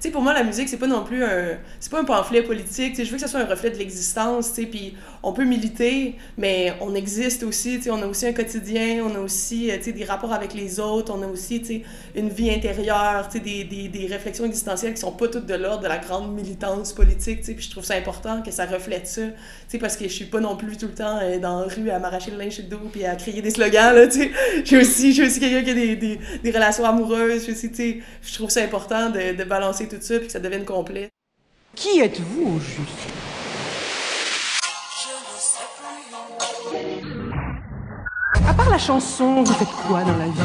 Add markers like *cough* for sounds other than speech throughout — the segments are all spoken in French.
sais, pour moi, la musique, c'est pas non plus un... C'est pas un pamphlet politique, je veux que ça soit un reflet de l'existence, puis on peut militer, mais on existe aussi, on a aussi un quotidien, on a aussi, sais, des rapports avec les autres, on a aussi, une vie intérieure, des, des, des, réflexions existentielles qui sont pas toutes de l'ordre de la grande militance politique, puis je trouve ça important que ça reflète ça, parce que je suis pas non plus tout le temps euh, dans la rue à m'arracher le linge le dos puis à crier des slogans, là, suis *laughs* aussi, aussi quelqu'un qui a des, des, des, relations amoureuses, je trouve ça important de, de balancer tout ça puis que ça devienne complet. Qui êtes-vous au juste? À part la chanson, vous faites quoi dans la vie?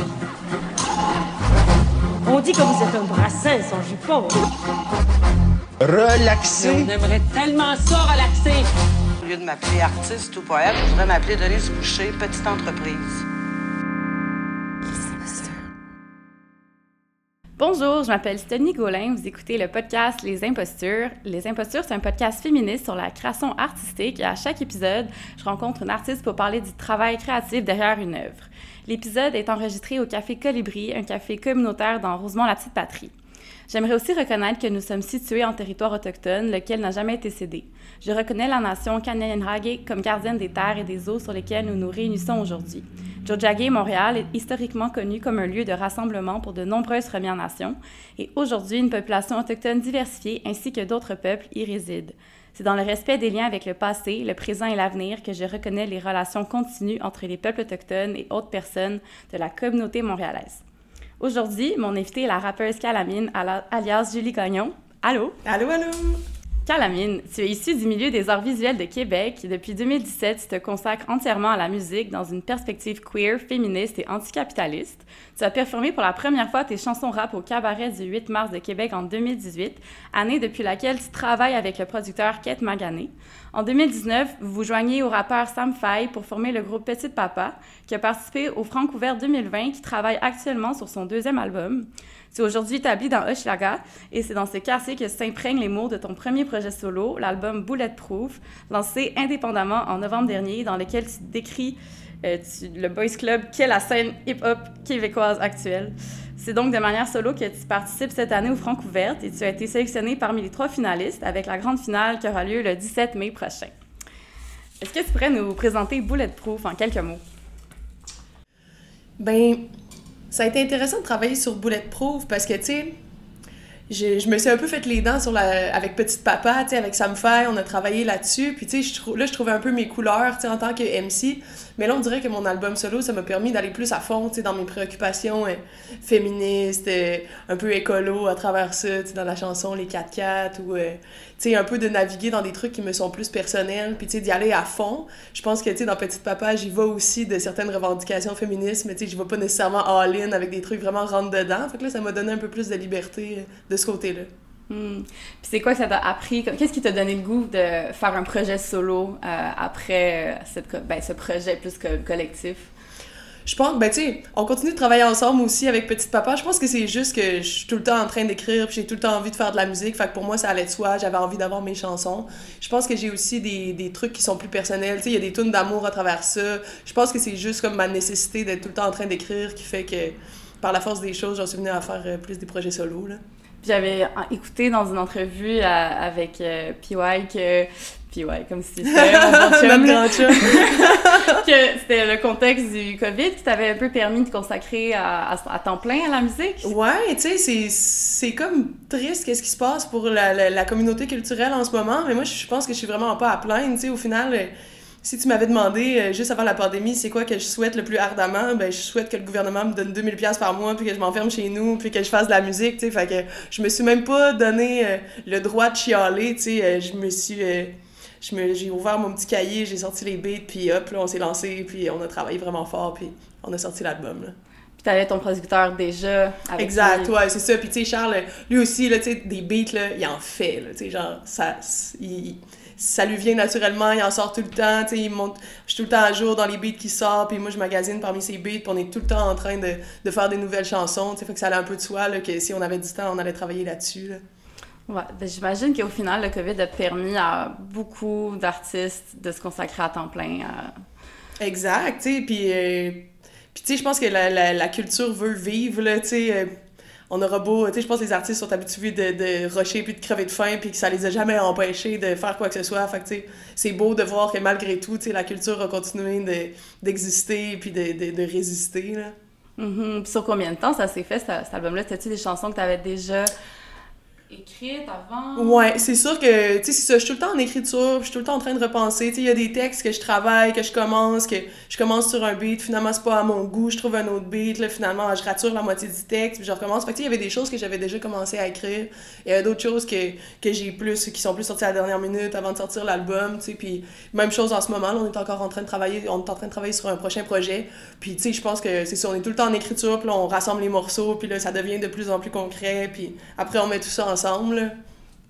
On dit que vous êtes un brassin sans jupon. Relaxer. On aimerait tellement ça relaxer. Au lieu de m'appeler artiste ou poète, je voudrais m'appeler Denise Boucher, petite entreprise. Bonjour, je m'appelle Stéphanie Gaulin. Vous écoutez le podcast Les Impostures. Les Impostures, c'est un podcast féministe sur la création artistique et à chaque épisode, je rencontre une artiste pour parler du travail créatif derrière une œuvre. L'épisode est enregistré au Café Colibri, un café communautaire dans Rosemont-la-Petite-Patrie. J'aimerais aussi reconnaître que nous sommes situés en territoire autochtone, lequel n'a jamais été cédé. Je reconnais la nation Kanien'kehá:ka comme gardienne des terres et des eaux sur lesquelles nous nous réunissons aujourd'hui. Tiohtià:ke, Montréal, est historiquement connu comme un lieu de rassemblement pour de nombreuses Premières Nations, et aujourd'hui, une population autochtone diversifiée ainsi que d'autres peuples y résident. C'est dans le respect des liens avec le passé, le présent et l'avenir que je reconnais les relations continues entre les peuples autochtones et autres personnes de la communauté montréalaise. Aujourd'hui, mon invitée est la rappeuse Calamine, alias Julie Gagnon. Allô? Allô, allô! Calamine, tu es issue du milieu des arts visuels de Québec. Depuis 2017, tu te consacres entièrement à la musique dans une perspective queer, féministe et anticapitaliste. Tu as performé pour la première fois tes chansons rap au cabaret du 8 mars de Québec en 2018, année depuis laquelle tu travailles avec le producteur Kate Magané. En 2019, vous vous joignez au rappeur Sam Faye pour former le groupe Petite Papa, qui a participé au Francouvert 2020, qui travaille actuellement sur son deuxième album. Tu es aujourd'hui établi dans Hochelaga et c'est dans ce quartier que s'imprègnent les mots de ton premier projet solo, l'album Bulletproof, lancé indépendamment en novembre dernier, dans lequel tu décris euh, le Boys Club qu'est la scène hip-hop québécoise actuelle. C'est donc de manière solo que tu participes cette année au Francouverte et tu as été sélectionné parmi les trois finalistes avec la grande finale qui aura lieu le 17 mai prochain. Est-ce que tu pourrais nous présenter Bulletproof en quelques mots? Ben, ça a été intéressant de travailler sur Bulletproof parce que, tu sais, je, me suis un peu fait les dents sur la, avec Petite Papa, tu sais, avec Sam Faye, on a travaillé là-dessus. Puis, tu sais, là, je trouvais un peu mes couleurs, tu sais, en tant que MC. Mais là, on dirait que mon album solo, ça m'a permis d'aller plus à fond, tu sais, dans mes préoccupations euh, féministes, euh, un peu écolo à travers ça, tu sais, dans la chanson Les 4x4 ou, euh, tu sais, un peu de naviguer dans des trucs qui me sont plus personnels, puis, tu sais, d'y aller à fond. Je pense que, tu sais, dans Petite Papa, j'y vais aussi de certaines revendications féministes, mais, tu sais, j'y vais pas nécessairement all-in avec des trucs vraiment rentre dedans. Fait que là, ça m'a donné un peu plus de liberté de ce côté-là. Hmm. Puis c'est quoi que ça t'a appris? Qu'est-ce qui t'a donné le goût de faire un projet solo euh, après euh, cette, ben, ce projet plus que collectif? Je pense, ben tu on continue de travailler ensemble aussi avec Petite Papa. Je pense que c'est juste que je suis tout le temps en train d'écrire, puis j'ai tout le temps envie de faire de la musique. Fait que pour moi, ça allait de soi. J'avais envie d'avoir mes chansons. Je pense que j'ai aussi des, des, trucs qui sont plus personnels. Tu sais, il y a des tunes d'amour à travers ça. Je pense que c'est juste comme ma nécessité d'être tout le temps en train d'écrire qui fait que, par la force des choses, j'en suis venue à faire euh, plus des projets solo, là. J'avais écouté dans une entrevue avec euh, PY que PY, comme si c'était *laughs* *laughs* que c'était le contexte du COVID qui t'avait un peu permis de consacrer à, à, temps plein à la musique. Ouais, tu sais, c'est comme triste qu'est-ce qui se passe pour la, la, communauté culturelle en ce moment, mais moi, je pense que je suis vraiment pas à plaindre, tu sais, au final si tu m'avais demandé euh, juste avant la pandémie c'est quoi que je souhaite le plus ardemment, ben je souhaite que le gouvernement me donne 2000 pièces par mois puis que je m'enferme chez nous puis que je fasse de la musique, tu sais, fait que je me suis même pas donné euh, le droit de chialer, tu sais, euh, je me suis je me j'ai ouvert mon petit cahier, j'ai sorti les beats puis hop là on s'est lancé puis on a travaillé vraiment fort puis on a sorti l'album là. Puis t'avais ton producteur déjà avec Exact, ouais, c'est ça. Puis tu sais Charles lui aussi là, tu sais des beats là, il en fait là, tu sais genre ça il, ça lui vient naturellement, il en sort tout le temps, tu sais, il monte, je suis tout le temps à jour dans les beats qui sortent, puis moi je magasine parmi ces beats, puis on est tout le temps en train de, de faire des nouvelles chansons, tu sais, fait que ça allait un peu de soi, là, que si on avait du temps, on allait travailler là-dessus, là. Ouais, ben j'imagine qu'au final, le COVID a permis à beaucoup d'artistes de se consacrer à temps plein. Exact, tu sais, puis... Euh, puis tu sais, je pense que la, la, la, culture veut vivre, là, tu sais... Euh, on aura beau, tu sais, je pense que les artistes sont habitués de, de rusher puis de crever de faim puis que ça les a jamais empêchés de faire quoi que ce soit. Fait que, tu sais, c'est beau de voir que malgré tout, tu sais, la culture a continué de- d'exister puis de, de, de résister, là. Mhm. Puis sur combien de temps ça s'est fait, cet album-là? C'était-tu des chansons que tu avais déjà écrites avant? Ouais, c'est sûr que, tu sais, c'est ça, je suis tout le temps en écriture, je suis tout le temps en train de repenser, tu sais, il y a des textes que je travaille, que je commence, que je commence sur un beat, finalement c'est pas à mon goût, je trouve un autre beat, là, finalement je rature la moitié du texte, puis je recommence. Fait que, tu sais, il y avait des choses que j'avais déjà commencé à écrire, il y avait d'autres choses que, que j'ai plus, qui sont plus sorties à la dernière minute avant de sortir l'album, tu sais, puis même chose en ce moment, là, on est encore en train de travailler, on est en train de travailler sur un prochain projet, puis tu sais, je pense que c'est ça, on est tout le temps en écriture, puis là, on rassemble les morceaux, puis là, ça devient de plus en plus concret, puis après, on met tout ça ensemble, là.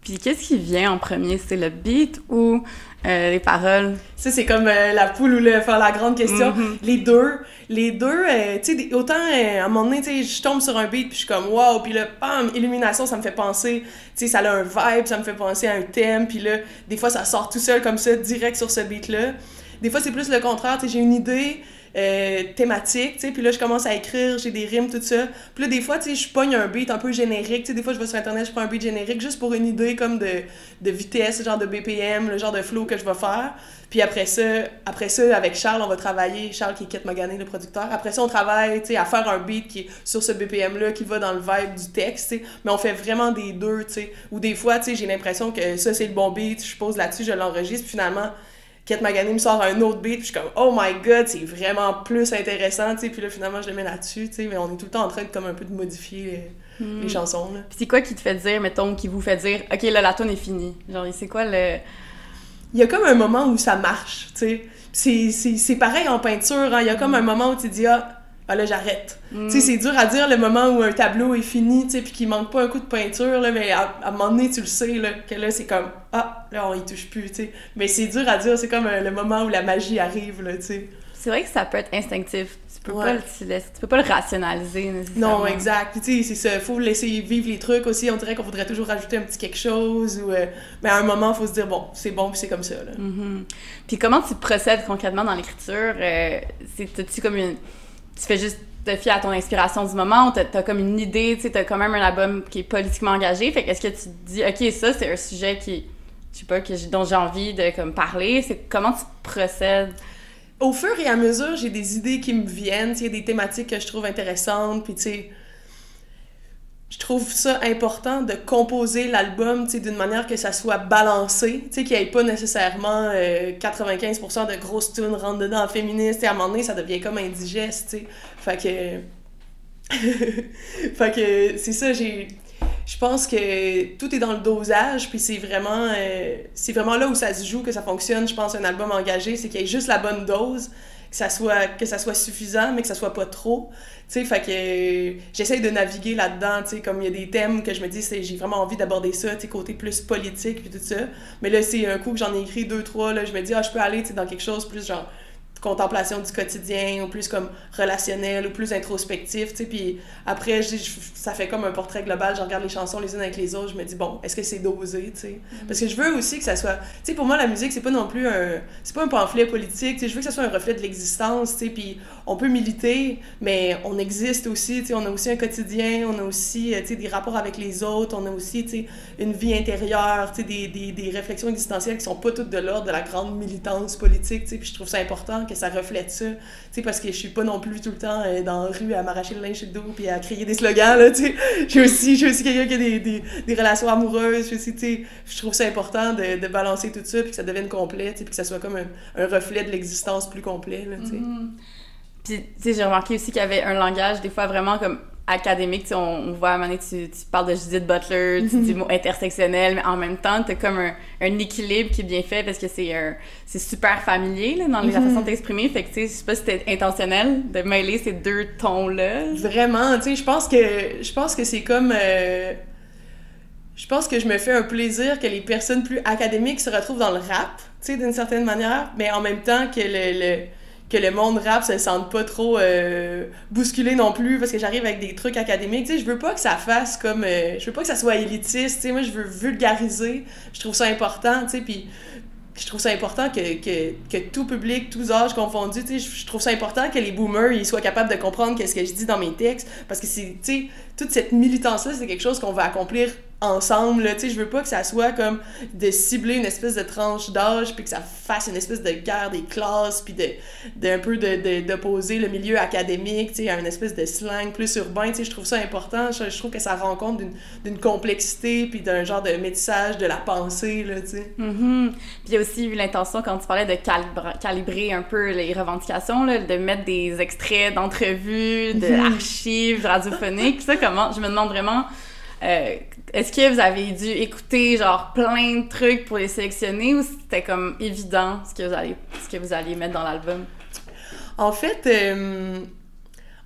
Puis qu'est-ce qui vient en premier? C'est le beat ou euh, les paroles? Ça, c'est comme euh, la poule ou le faire la grande question. Mhm. Les deux, les deux, euh, tu sais, autant à un moment donné, tu sais, je tombe sur un beat puis je suis comme wow, puis là, bam, illumination, ça me fait penser, tu sais, ça a un vibe, ça me fait penser à un thème, puis là, des fois, ça sort tout seul comme ça, direct sur ce beat-là. Des fois, c'est plus le contraire, tu sais, j'ai une idée euh, thématique, tu sais, puis là, je commence à écrire, j'ai des rimes, tout ça. Puis là, des fois, tu sais, je pogne un beat un peu générique, tu sais, des fois, je vais sur Internet, je prends un beat générique juste pour une idée comme de, de vitesse, genre de BPM, le genre de flow que je vais faire. Puis après ça, après ça, avec Charles, on va travailler, Charles qui est Kate Magané, le producteur. Après ça, on travaille, tu sais, à faire un beat qui est sur ce BPM-là, qui va dans le vibe du texte, tu sais. Mais on fait vraiment des deux, tu sais. Ou des fois, tu sais, j'ai l'impression que ça, c'est le bon beat, je pose là-dessus, je l'enregistre, puis finalement, Kate Magané me sort un autre beat, puis je suis comme « Oh my God, c'est vraiment plus intéressant, tu sais. » Puis là, finalement, je le mets là-dessus, tu sais. Mais on est tout le temps en train de, comme, un peu de modifier les, les chansons, là. Puis c'est quoi qui te fait dire, mettons, qui vous fait dire, OK, là, la tune est finie? Genre, c'est quoi le. il y a comme un moment où ça marche, tu sais. C'est- pareil en peinture, hein. il y a comme un moment où tu dis ah, ah là j'arrête. Tu sais, c'est dur à dire le moment où un tableau est fini, tu sais, puis qu'il manque pas un coup de peinture, là, mais à, à un moment donné, tu le sais, là, que là, c'est comme ah, là, on y touche plus, tu sais. Mais c'est dur à dire, c'est comme euh, le moment où la magie arrive, là, tu sais. C'est vrai que ça peut être instinctif. Tu peux, Ouais. pas, le, tu, laisses- tu peux pas le rationaliser nécessairement. Non, exact. Tu sais, c'est ça. Faut laisser vivre les trucs aussi. On dirait qu'on voudrait toujours rajouter un petit quelque chose. Ou, euh, mais à un moment, faut se dire, bon, c'est bon, puis c'est comme ça. Là. Mhm. Puis comment tu procèdes concrètement dans l'écriture? Euh, c'est tu comme une... Tu fais juste te fier à ton inspiration du moment t'as as comme une idée, tu t'as quand même un album qui est politiquement engagé. Fait qu'est-ce que tu te dis, OK, ça, c'est un sujet qui, je sais pas, que dont j'ai envie de comme parler. C'est comment tu procèdes? Au fur et à mesure, j'ai des idées qui me viennent. Il y des thématiques que je trouve intéressantes. Puis, tu sais, je trouve ça important de composer l'album d'une manière que ça soit balancé, qu'il n'y ait pas nécessairement euh, 95% de grosses tunes rentrent dedans féministes. Sais, À un moment donné, ça devient comme indigeste. Fait que... *laughs* fait que c'est ça, j'ai... Je pense que tout est dans le dosage, puis c'est vraiment, euh, c'est vraiment là où ça se joue, que ça fonctionne, je pense, un album engagé, c'est qu'il y ait juste la bonne dose, ça soit, que ça soit suffisant, mais que ça soit pas trop. Tu sais, fait que j'essaye de naviguer là-dedans, tu sais, comme il y a des thèmes que je me dis, j'ai vraiment envie d'aborder ça, tu sais, côté plus politique, puis tout ça. Mais là, c'est un coup que j'en ai écrit deux, trois, là, je me dis, ah, je peux aller, tu sais, dans quelque chose plus genre contemplation du quotidien ou plus comme relationnel ou plus introspectif, tu sais, puis après, je, je- ça fait comme un portrait global, je regarde les chansons les unes avec les autres, je me dis, bon, est-ce que c'est dosé, tu sais? Parce que je veux aussi que ça soit, tu sais, pour moi, la musique, c'est pas non plus un, c'est pas un pamphlet politique, tu sais, je veux que ça soit un reflet de l'existence, tu sais, puis on peut militer, mais on existe aussi, tu sais, on a aussi un quotidien, on a aussi, euh, tu sais, des rapports avec les autres, on a aussi, tu sais, une vie intérieure, tu sais, des, des, des réflexions existentielles qui sont pas toutes de l'ordre de la grande militance politique, tu sais, puis je trouve ça important que ça reflète ça, tu parce que je suis pas non plus tout le temps euh, dans la rue à m'arracher le linge sur le dos puis à crier des slogans, là, tu sais. J'ai aussi, aussi quelqu'un qui a des, des, relations amoureuses, je, sais, je trouve ça important de, de balancer tout ça puis que ça devienne complet, tu sais, puis que ça soit comme un, reflet de l'existence plus complet, là, sais. Puis, tu sais, j'ai remarqué aussi qu'il y avait un langage, des fois, vraiment comme académique. Tu on, on voit à un moment donné, tu, tu parles de Judith Butler, tu dis mot intersectionnel, mais en même temps, t'as comme un, un équilibre qui est bien fait parce que c'est un- c'est super familier là, dans les- la façon de t'exprimer. Fait que, tu sais, je sais pas si c'était intentionnel de mêler ces deux tons-là. Vraiment, tu sais, je pense que je pense que c'est comme euh, je pense que je me fais un plaisir que les personnes plus académiques se retrouvent dans le rap, tu sais, d'une certaine manière, mais en même temps que le, le- que le monde rap se sente pas trop euh, bousculé non plus parce que j'arrive avec des trucs académiques, tu sais, je veux pas que ça fasse comme euh, je veux pas que ça soit élitiste, tu sais, moi je veux vulgariser, je trouve ça important, tu sais, puis je trouve ça important que, que, que tout public, tous âges confondus, tu sais, je, trouve ça important que les boomers, ils soient capables de comprendre qu'est-ce que je dis dans mes textes, parce que c'est, tu sais, toute cette militance-là, c'est quelque chose qu'on va accomplir ensemble, là, tu sais, je veux pas que ça soit comme de cibler une espèce de tranche d'âge, puis que ça fasse une espèce de guerre des classes, puis de, de un peu de, de- d'opposer le milieu académique, tu sais, à une espèce de slang plus urbain, tu sais, je trouve ça important, je, trouve que ça rend compte d'une, complexité, puis d'un genre de métissage de la pensée, là, tu sais. Mhm. Puis il y a aussi eu l'intention, quand tu parlais de calibra- calibrer un peu les revendications, là, de mettre des extraits d'entrevues, d'archives radiophoniques. Ça, comment? Je me demande vraiment, euh, est-ce que vous avez dû écouter genre plein de trucs pour les sélectionner ou c'était comme évident ce que vous allez, ce que vous alliez mettre dans l'album? En fait, euh,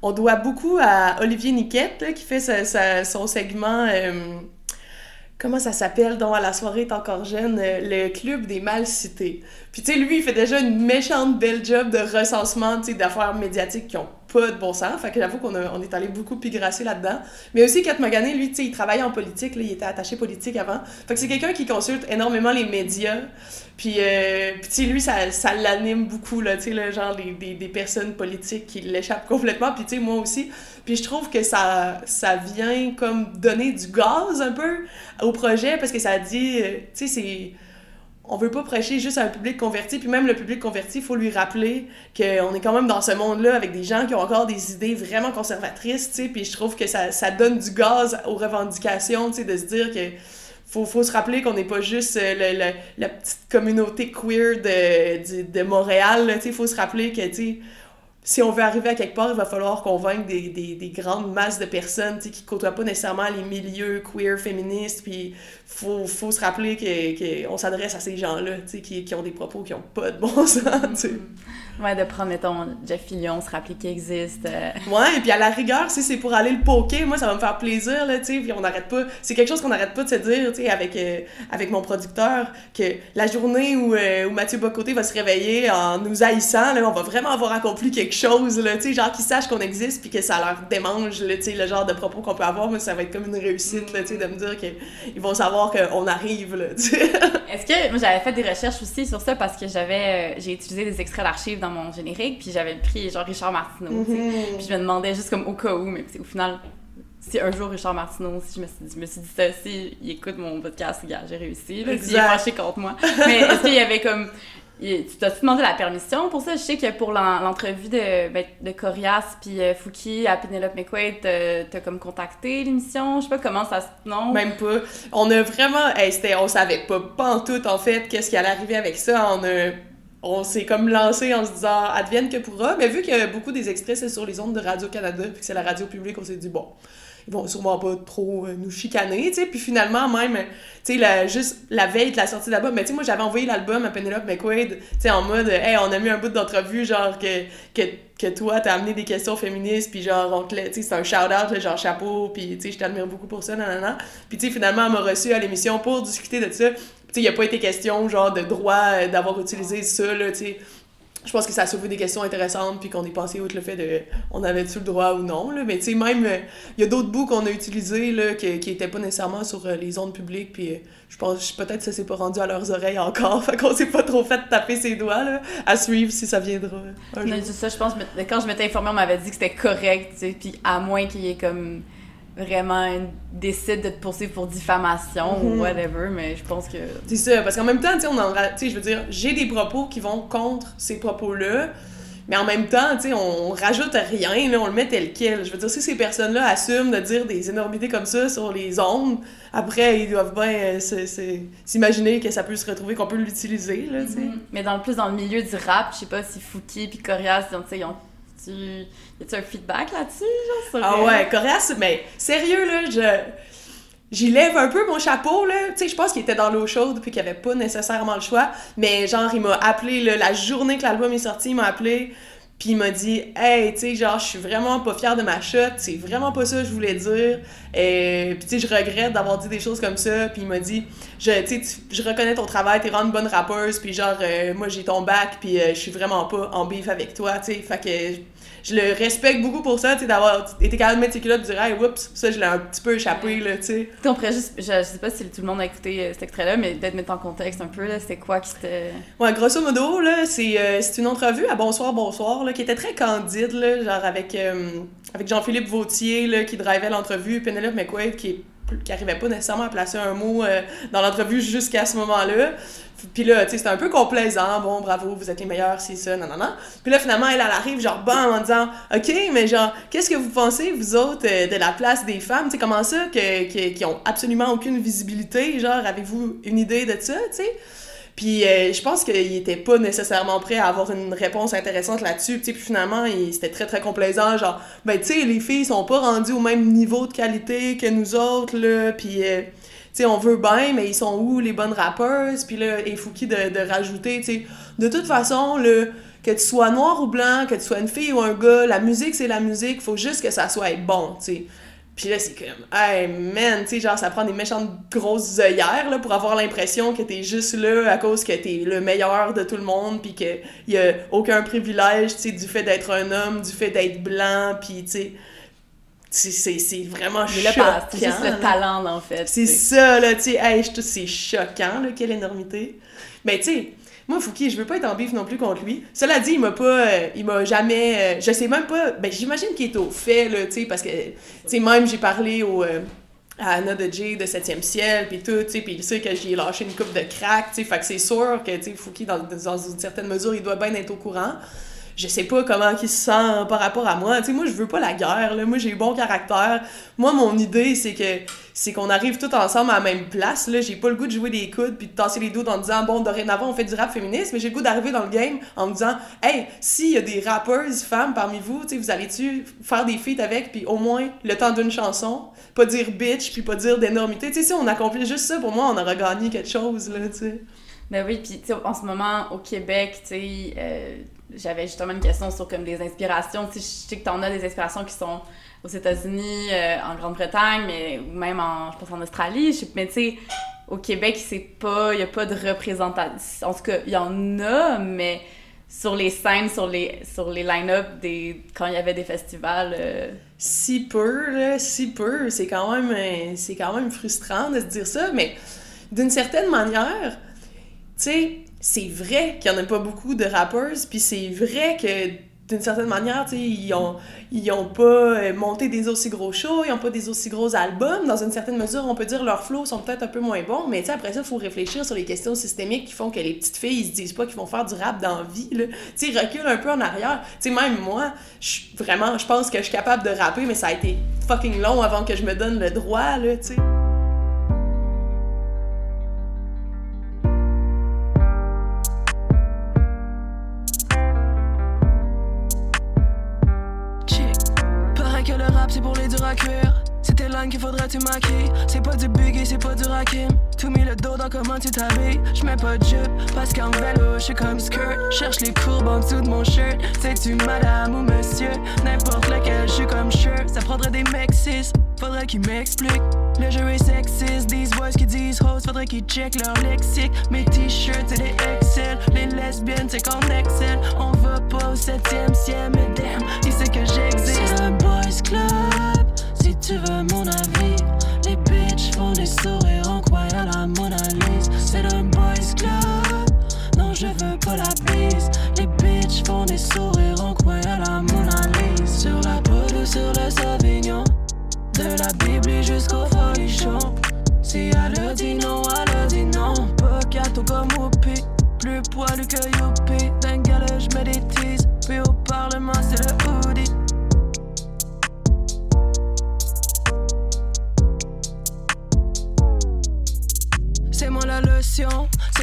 on doit beaucoup à Olivier Niquette, là, qui fait son segment. euh, comment ça s'appelle, dont à la soirée est encore jeune, le club des mal cités. Puis tu sais, lui, il fait déjà une méchante belle job de recensement, tu d'affaires médiatiques qui ont pas de bon sens. Fait que j'avoue qu'on on est allé beaucoup pigrasser là-dedans. Mais aussi, Kat Magané, lui, tu sais, il travaillait en politique, il était attaché politique avant. Fait que c'est quelqu'un qui consulte énormément les médias. Puis, euh, puis tu sais, lui, ça, ça l'anime beaucoup, là, tu sais, là, genre des, des personnes politiques qui l'échappent complètement. Puis tu sais, moi aussi. Puis je trouve que ça, ça vient comme donner du gaz un peu au projet parce que ça dit, euh, tu sais, c'est on veut pas prêcher juste à un public converti, puis même le public converti, il faut lui rappeler qu'on est quand même dans ce monde-là avec des gens qui ont encore des idées vraiment conservatrices, tu puis je trouve que ça, ça donne du gaz aux revendications, tu de se dire que faut, se rappeler qu'on n'est pas juste euh, la petite communauté queer de, Montréal, tu sais, faut se rappeler que, si on veut arriver à quelque part, il va falloir convaincre des, des, des grandes masses de personnes qui côtoient pas nécessairement les milieux queer, féministes. Puis faut, faut se rappeler qu'on on s'adresse à ces gens-là qui, qui ont des propos qui n'ont pas de bon *laughs* sens. sais. Ouais, de prendre, mettons, Jeff Fillion, se rappeler qu'il existe. euh, Ouais, et puis à la rigueur, si c'est pour aller le poker, moi ça va me faire plaisir, là, tu sais, puis on n'arrête pas. C'est quelque chose qu'on n'arrête pas de se dire, tu sais, avec, euh, avec mon producteur, que la journée où, euh, où Mathieu Bocoté va se réveiller en nous haïssant, là, on va vraiment avoir accompli quelque chose, là, tu sais, genre qu'ils sachent qu'on existe, puis que ça leur démange, là, tu sais, le genre de propos qu'on peut avoir, moi ça va être comme une réussite, là, tu sais, de me dire qu'ils vont savoir qu'on arrive, là, tu sais. *laughs* Est-ce que moi j'avais fait des recherches aussi sur ça parce que j'avais euh, j'ai utilisé des extraits d'archives dans mon générique puis j'avais pris genre Richard Martineau tu sais. puis je me demandais juste comme au cas où mais au final si un jour Richard Martineau si je me suis dit, je me suis dit ça si il écoute mon podcast gars j'ai réussi là, s'il est fâché contre moi mais est-ce qu'il y avait comme il- tu t'as-tu demandé la permission pour ça? Je sais que pour l'en- l'entrevue de, ben, de Corias puis euh, Fouki à Penelope McQuaid, t'as t'as comme contacté l'émission? Je sais pas comment ça se... Non? Même pas. On a vraiment. C'était, on savait pas, pas en tout, en fait, qu'est-ce qui allait arriver avec ça. On a. On s'est comme lancé en se disant advienne que pourra, mais vu que beaucoup des extraits c'est sur les ondes de Radio-Canada, puis que c'est la radio publique, on s'est dit bon, vont sûrement pas trop euh, nous chicaner, tu sais. Puis finalement, même, euh, tu sais, juste la veille de la sortie de l'album, mais tu sais, moi j'avais envoyé l'album à Penelope McQuaid, tu sais, en mode, hey, on a mis un bout d'entrevue, genre que, que, que toi t'as amené des questions féministes, puis genre, on tu sais, c'est un shout-out, genre chapeau, puis tu sais, je t'admire beaucoup pour ça, nanana. Puis tu sais, finalement, elle m'a reçu à l'émission pour discuter de ça. Tu sais, il a pas été question, genre, de droit euh, d'avoir utilisé ça, là, tu sais. Je pense que ça a soulevé des questions intéressantes, puis qu'on est passé outre le fait de on avait-tu le droit ou non, là. Mais tu sais, même, euh, il y a d'autres bouts qu'on a utilisés, là, qui qui étaient pas nécessairement sur euh, les ondes publiques, puis euh, je pense, peut-être que ça s'est pas rendu à leurs oreilles encore, *laughs* fait qu'on s'est pas trop fait taper ses doigts, là. À suivre si ça viendra un On jour. a dit ça, je pense, quand je m'étais informée, on m'avait dit que c'était correct, tu sais, puis à moins qu'il y ait comme vraiment décide de te poursuivre pour diffamation Mhm. ou whatever, mais je pense que C'est ça, parce qu'en même temps, tu sais, on en je veux dire, j'ai des propos qui vont contre ces propos-là, mais en même temps, tu sais, on, on rajoute rien, là, on le met tel quel. Je veux dire, si ces personnes-là assument de dire des énormités comme ça sur les ondes, après, ils doivent bien euh, s'imaginer que ça peut se retrouver, qu'on peut l'utiliser, là, tu sais. mais dans le plus dans le milieu du rap, je sais pas si Fouki puis Corias, tu sais, ils ont tu y a-tu un feedback là-dessus genre Ah ouais, Coréas, mais sérieux, là, je... J'y lève un peu mon chapeau, là. Tu sais, je pense qu'il était dans l'eau chaude puis qu'il avait pas nécessairement le choix. Mais genre, il m'a appelé, là, la journée que l'album est sorti, il m'a appelé puis il m'a dit « Hey, tu sais, genre, je suis vraiment pas fière de ma shot. C'est vraiment pas ça que je voulais dire. Et puis tu sais, je regrette d'avoir dit des choses comme ça. Puis il m'a dit « Je, tu- je reconnais ton travail, t'es vraiment une bonne rappeuse. Puis genre, euh, moi, j'ai ton bac, puis euh, je suis vraiment pas en beef avec toi, tu sais. Fait que je le respecte beaucoup pour ça, tu sais, d'avoir été capable de mettre ses culottes, de dire, hey, oups, ça, je l'ai un petit peu échappé, là, tu sais. Tu pourrait juste, je, je sais pas si tout le monde a écouté euh, cet extrait-là, mais peut-être mettre en contexte un peu, là, c'était quoi qui c'était... Ouais, grosso modo, là, c'est euh, une entrevue à Bonsoir, Bonsoir, là, qui était très candide, là, genre avec, euh, avec Jean-Philippe Vautier, là, qui drivait l'entrevue, Penelope McQuaid, qui est qui arrivait pas nécessairement à placer un mot euh, dans l'entrevue jusqu'à ce moment-là. Puis là, tu sais, c'était un peu complaisant. Bon, bravo, vous êtes les meilleurs, c'est ça, non. Puis là, finalement, elle, elle arrive, genre, bam, en disant, OK, mais genre, qu'est-ce que vous pensez, vous autres, euh, de la place des femmes? Tu sais, comment ça, que, que, qui ont absolument aucune visibilité? Genre, avez-vous une idée de ça, tu sais? Puis euh, je pense qu'il était pas nécessairement prêt à avoir une réponse intéressante là-dessus. Puis finalement, il- c'était très très complaisant. Genre, ben tu sais, les filles sont pas rendues au même niveau de qualité que nous autres, là. Puis, euh, tu sais, on veut bien, mais ils sont où les bonnes rappeuses? Puis là, et Fouki de, de rajouter, tu de toute façon, là, que tu sois noir ou blanc, que tu sois une fille ou un gars, la musique c'est la musique, faut juste que ça soit bon, tu. Puis là, c'est comme, hey man, tu sais, genre, ça prend des méchantes grosses œillères, là, pour avoir l'impression que t'es juste là à cause que t'es le meilleur de tout le monde, puis qu'il y a aucun privilège, tu sais, du fait d'être un homme, du fait d'être blanc, puis tu sais, c'est- vraiment choquant. c'est juste le talent, en fait. C'est ça, là, tu sais, hey, c'est choquant, là, quelle énormité. Mais tu sais, moi, Fouki, je veux pas être en bif non plus contre lui. Cela dit, il m'a pas, euh, il m'a jamais, euh, je sais même pas, ben j'imagine qu'il est au fait, là, tu sais, parce que, tu sais, même j'ai parlé au, euh, à Anna de J de 7e ciel, puis tout, tu sais, puis il sait que j'ai lâché une coupe de crack, tu sais, fait que c'est sûr que, tu sais, Fouki, dans, dans une certaine mesure, il doit bien être au courant. Je sais pas comment il se sent par rapport à moi. Moi, je veux pas la guerre, là. Moi, j'ai bon caractère. Moi, mon idée, c'est que c'est qu'on arrive tous ensemble à la même place, là. J'ai pas le goût de jouer des coudes puis de tasser les dos en disant, bon, dorénavant, on fait du rap féministe, mais j'ai le goût d'arriver dans le game en me disant, hey, s'il y a des rappeuses femmes parmi vous, tu vous allez-tu faire des feats avec, puis au moins le temps d'une chanson, pas dire bitch, puis pas dire d'énormité. Tu sais, si on accomplit juste ça, pour moi, on aura gagné quelque chose, là, tu sais. Ben oui, puis en ce moment, au Québec, tu sais, euh, j'avais justement une question sur comme des inspirations. Tu sais, je sais que t'en as des inspirations qui sont aux États-Unis, euh, en Grande-Bretagne, mais ou même en, je pense en Australie. Mais tu sais, au Québec, c'est pas, il y a pas de représentation. En tout cas, il y en a, mais sur les scènes, sur les, sur les line-up des, quand il y avait des festivals. euh, si peu, là, si peu, c'est quand même c'est quand même frustrant de se dire ça, mais d'une certaine manière, tu sais, c'est vrai qu'il y en a pas beaucoup de rappeurs, puis c'est vrai que d'une certaine manière, ils ont, ils ont pas euh, monté des aussi gros shows, ils ont pas des aussi gros albums. Dans une certaine mesure, on peut dire leurs flows sont peut-être un peu moins bons, mais après ça, il faut réfléchir sur les questions systémiques qui font que les petites filles, ils se disent pas qu'ils vont faire du rap dans la vie, là. Tu sais, recule un peu en arrière. Tu sais, même moi, vraiment, je pense que je suis capable de rapper, mais ça a été fucking long avant que je me donne le droit, là, tu à cuire. C'est tes langues qu'il faudrait tu maquilles. C'est pas du buggy, c'est pas du rakim. Tout mis le dos dans comment tu t'habilles. J'mets pas de jupe, parce qu'en vélo, j'suis comme skirt. Cherche les courbes en dessous de mon shirt. C'est-tu madame ou monsieur? N'importe lequel, j'suis comme shirt. Ça prendrait des mecs cis, faudrait qu'ils m'expliquent. Le jeu est sexiste, these boys qui disent host, faudrait qu'ils check leur lexique. Mes t-shirts, c'est des Excel. Les lesbiennes, c'est qu'on excelle. On va pas au septième ciel, mais damn, il sait que j'existe? C'est un boys club, tu veux mon avis. Les bitches font des sourires en croyant la Mona Lisa. C'est un boys club, non, je veux pas la bise. Les bitches font des sourires en croyant la Mona Lisa. Sur la ou sur le Sauvignon. De la Bible jusqu'au folichon. Si elle a dit non, elle a dit non. Pas gâteau comme Whoopi. Plus poilu que Youpi.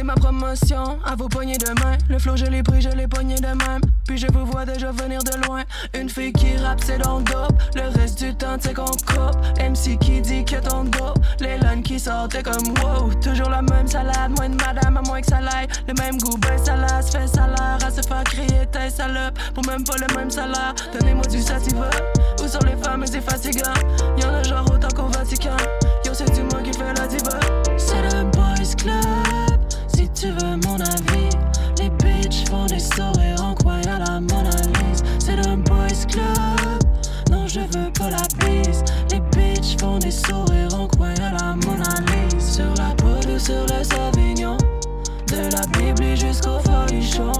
Ma promotion. À vos poignées de main, le flow je l'ai pris, je l'ai pogné de même. Puis je vous vois déjà venir de loin. Une fille qui rappe, c'est dans le dope. Le reste du temps, c'est qu'on coupe. MC qui dit que ton dos. Les lines qui sortent, t'es comme wow. Toujours la même salade, moins de madame, à moins que ça l'aille. Le même goût, ben se fait salaire. À se faire crier, t'es salope. Pour même pas le même salaire. Donnez-moi du sativa. Où sont les femmes, c'est fatigant. Y'en a genre autant qu'au Vatican. Yo, c'est du moi qui fait la diva. mon à la Mona Sur la peau ou sur le Sauvignon. De la Bible jusqu'au folichon.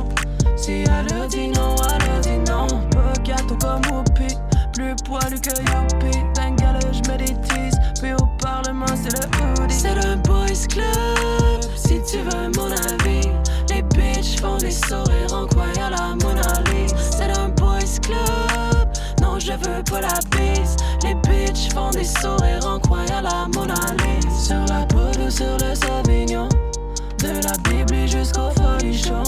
Si elle dit non, elle dit non. Peu gâteau comme Whoopi Plus poilu que Youpi. Dingale, je me Puis au Parlement, c'est le hoodie. C'est le boys club Si tu veux mon avis. Les bitches font des sourires en coin à la Mona C'est le boys club non, je veux pas la piste. Les bitches font des sourires sur la poudre ou sur le sauvignon, de la Bible jusqu'au folichon.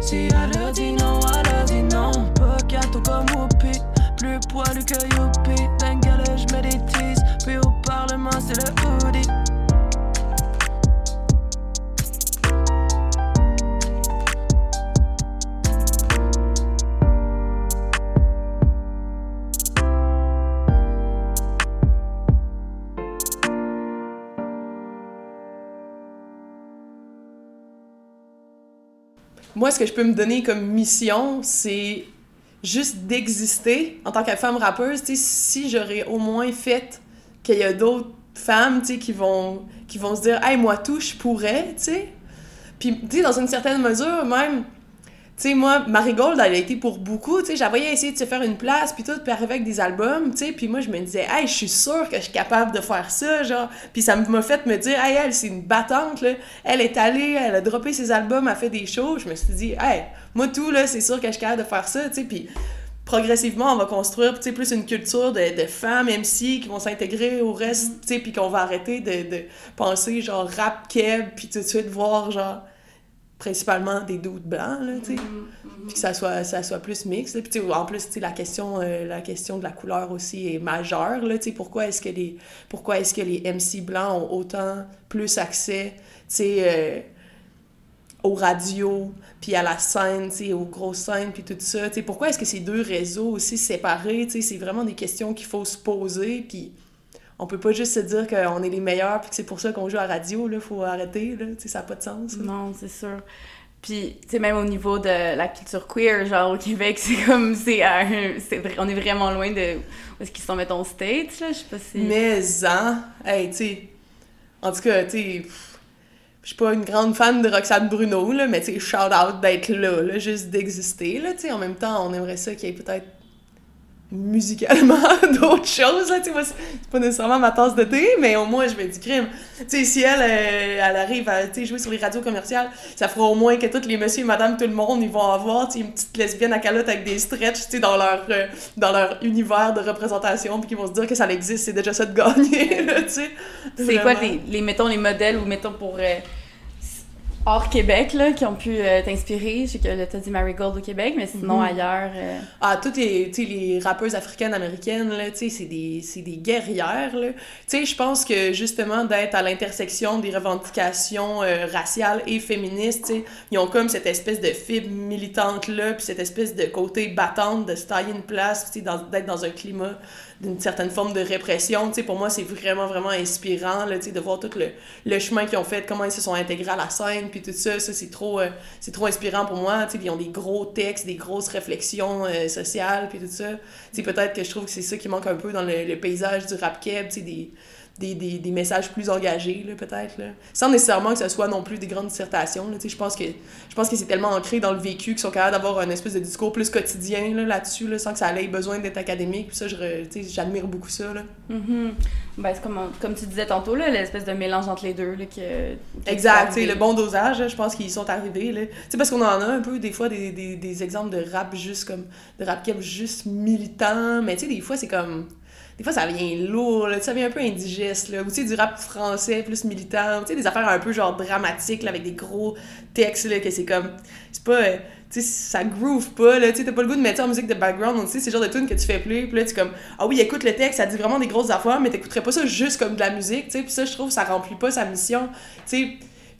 Si elle dit non, elle dit non. Pas gâteau comme Whoopi, plus poilu que Youpi. Moi, ce que je peux me donner comme mission, c'est juste d'exister en tant que femme rappeuse. Si j'aurais au moins fait qu'il y a d'autres femmes, qui vont, qui vont se dire « Hey, moi tout, je pourrais ». Puis, dans une certaine mesure, même, tu sais, moi, Marigold, elle a été pour beaucoup, tu sais, j'avais essayé de se faire une place, puis tout, puis arriver avec des albums, tu sais, puis moi, je me disais, hey, je suis sûre que je suis capable de faire ça, genre, puis ça m'a fait me dire, hey, elle, c'est une battante, là, elle est allée, elle a droppé ses albums, elle fait des shows, je me suis dit, hey, moi, tout, là, c'est sûr que je suis capable de faire ça, tu sais, puis progressivement, on va construire, tu sais, plus une culture de, de femmes MC qui vont s'intégrer au reste, tu sais, puis qu'on va arrêter de, de penser, genre, rap, keb, puis tout de suite voir, genre, principalement des doutes blancs, là, tu sais. Puis que ça soit, ça soit plus mixte. Puis, tu sais, en plus, tu sais, la question, euh, la question de la couleur aussi est majeure, là, tu sais. Pourquoi est-ce que les, pourquoi est-ce que les MC blancs ont autant plus accès, tu sais, euh, aux radios, puis à la scène, tu sais, aux grosses scènes, puis tout ça. Tu sais, pourquoi est-ce que ces deux réseaux aussi séparés, tu sais, c'est vraiment des questions qu'il faut se poser, puis on peut pas juste se dire qu'on est les meilleurs, puis que c'est pour ça qu'on joue à la radio, là, faut arrêter, là, ça n'a pas de sens. là. Non, c'est sûr. Puis, tu sais, même au niveau de la culture queer, genre au Québec, *laughs* c'est comme, c'est on est vraiment loin de où est-ce qu'ils sont, mettons, aux States, là, je sais pas si... Mais, hein, hey, tu sais, en tout cas, tu sais, je suis pas une grande fan de Roxane Bruno, là, mais tu sais, shout out d'être là, là, juste d'exister, là, tu sais, en même temps, on aimerait ça qu'il y ait peut-être musicalement *laughs* d'autres choses, là, tu moi, c'est pas nécessairement ma tasse de thé, mais au moins, je vais du crime. Tu sais, si elle, euh, elle arrive à, jouer sur les radios commerciales, ça fera au moins que tous les messieurs et madame, tout le monde, ils vont avoir, une petite lesbienne à calotte avec des stretches, tu sais, dans leur, euh, dans leur univers de représentation, puis qu'ils vont se dire que ça existe, c'est déjà ça de gagner, *laughs* tu sais. C'est quoi les, mettons, les modèles ou mettons pour euh, hors Québec, là, qui ont pu euh, t'inspirer? Je sais que t'as dit Marigold au Québec, mais sinon Mhm. ailleurs... euh, Ah, toutes les, les rappeuses africaines, américaines, c'est des, des guerrières, je pense que, justement, d'être à l'intersection des revendications euh, raciales et féministes, ils ont comme cette espèce de fibre militante-là, puis cette espèce de côté battante de se tailler une place, dans- d'être dans un climat d'une certaine forme de répression, tu sais, pour moi, c'est vraiment, vraiment inspirant, là, tu sais, de voir tout le, le chemin qu'ils ont fait, comment ils se sont intégrés à la scène, puis tout ça, ça, c'est trop, euh, c'est trop inspirant pour moi, tu sais, ils ont des gros textes, des grosses réflexions euh, sociales, puis tout ça. Peut-être que je trouve que c'est ça qui manque un peu dans le, le paysage du rap keb, des, des, des, des messages plus engagés, là, peut-être, là. Sans nécessairement que ce soit non plus des grandes dissertations, là, je pense que, je pense que c'est tellement ancré dans le vécu qu'ils sont capables d'avoir un espèce de discours plus quotidien, là, là-dessus, là, sans que ça ait besoin d'être académique, puis ça, j'admire beaucoup ça, là. mhm. Ben, c'est comme, on- comme tu disais tantôt, là, l'espèce de mélange entre les deux, là, que... que Exact, le bon dosage, je pense qu'ils sont arrivés, là. Parce qu'on en a un peu, des fois, des, des, des exemples de rap juste comme, de rap juste militant, mais tu sais, des fois, c'est comme, des fois, ça vient lourd, là, ça vient un peu indigeste, là, ou tu sais, du rap français plus militant, tu sais, des affaires un peu, genre, dramatiques, là, avec des gros textes, là, que c'est comme, c'est pas... euh, tu sais, ça groove pas, là, tu sais, t'as pas le goût de mettre en musique de background, c'est genre de tune que tu fais plus, puis là, tu comme, ah oui, écoute le texte, ça dit vraiment des grosses affaires, mais t'écouterais pas ça juste comme de la musique, tu sais, puis ça, je trouve, ça remplit pas sa mission, tu sais,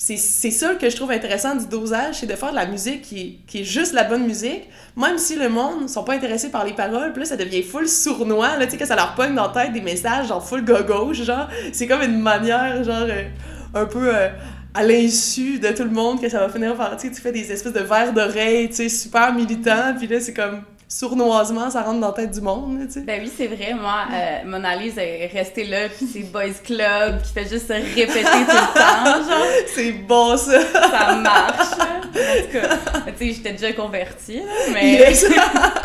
c'est ça que je trouve intéressant du dosage, c'est de faire de la musique qui est, qui est juste la bonne musique, même si le monde sont pas intéressés par les paroles, là, ça devient full sournois, là, tu sais, que ça leur pogne dans la tête des messages, genre full gauche genre, c'est comme une manière, genre, euh, un peu... euh, à l'insu de tout le monde que ça va finir par, tu fais des espèces de verres d'oreille, tu sais, super militants, puis là, c'est comme sournoisement, ça rentre dans la tête du monde, tu sais. Ben oui, c'est vrai. Moi, euh, mon analyse est restée là, puis c'est Boys Club qui fait juste se répéter tout le temps, genre. *laughs* C'est bon, ça! Ça marche. En tout cas, tu sais, j'étais déjà convertie, mais Yes.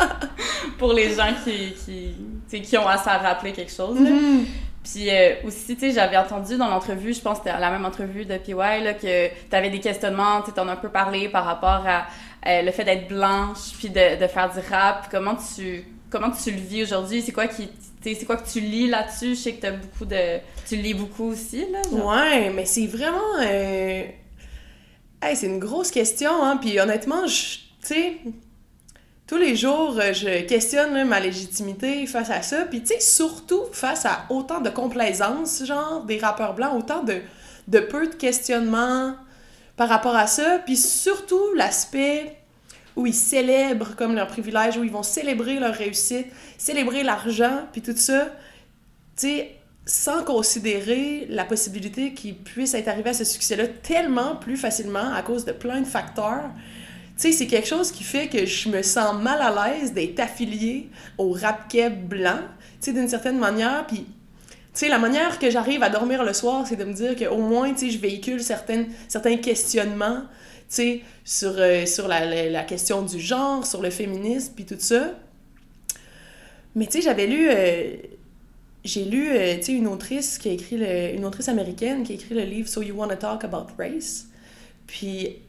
*laughs* pour les gens qui, qui, qui ont à rappeler quelque chose. là. Mhm. Puis euh, aussi, tu sais, j'avais entendu dans l'entrevue, je pense que c'était la même entrevue de PY, là, que tu avais des questionnements, tu en as un peu parlé par rapport à euh, le fait d'être blanche, puis de, faire du rap. Comment tu, comment tu le vis aujourd'hui? C'est quoi qui c'est quoi que tu lis là-dessus? Je sais que as beaucoup de... Tu lis beaucoup aussi, là? Ouais, mais c'est vraiment... Euh... Hey, c'est une grosse question, hein? Puis honnêtement, je... Tu sais tous les jours, euh, je questionne ma légitimité face à ça. Puis, tu sais, surtout face à autant de complaisance, genre, des rappeurs blancs, autant de, de peu de questionnements par rapport à ça. Puis, surtout, l'aspect où ils célèbrent comme leur privilège, où ils vont célébrer leur réussite, célébrer l'argent, puis tout ça. Tu sais, sans considérer la possibilité qu'ils puissent être arrivés à ce succès-là tellement plus facilement à cause de plein de facteurs tu sais, c'est quelque chose qui fait que je me sens mal à l'aise d'être affiliée au rap blanc, tu sais, d'une certaine manière. Puis, sais, la manière que j'arrive à dormir le soir, c'est de me dire qu'au moins, tu sais, je véhicule certaines, certains questionnements, tu sais, sur, euh, sur la, la, question du genre, sur le féminisme, puis tout ça. Mais, tu sais, j'avais lu... Euh, j'ai lu, euh, tu sais, une autrice qui a écrit, le, une autrice américaine qui a écrit le livre So You Wanna Talk About Race. Puis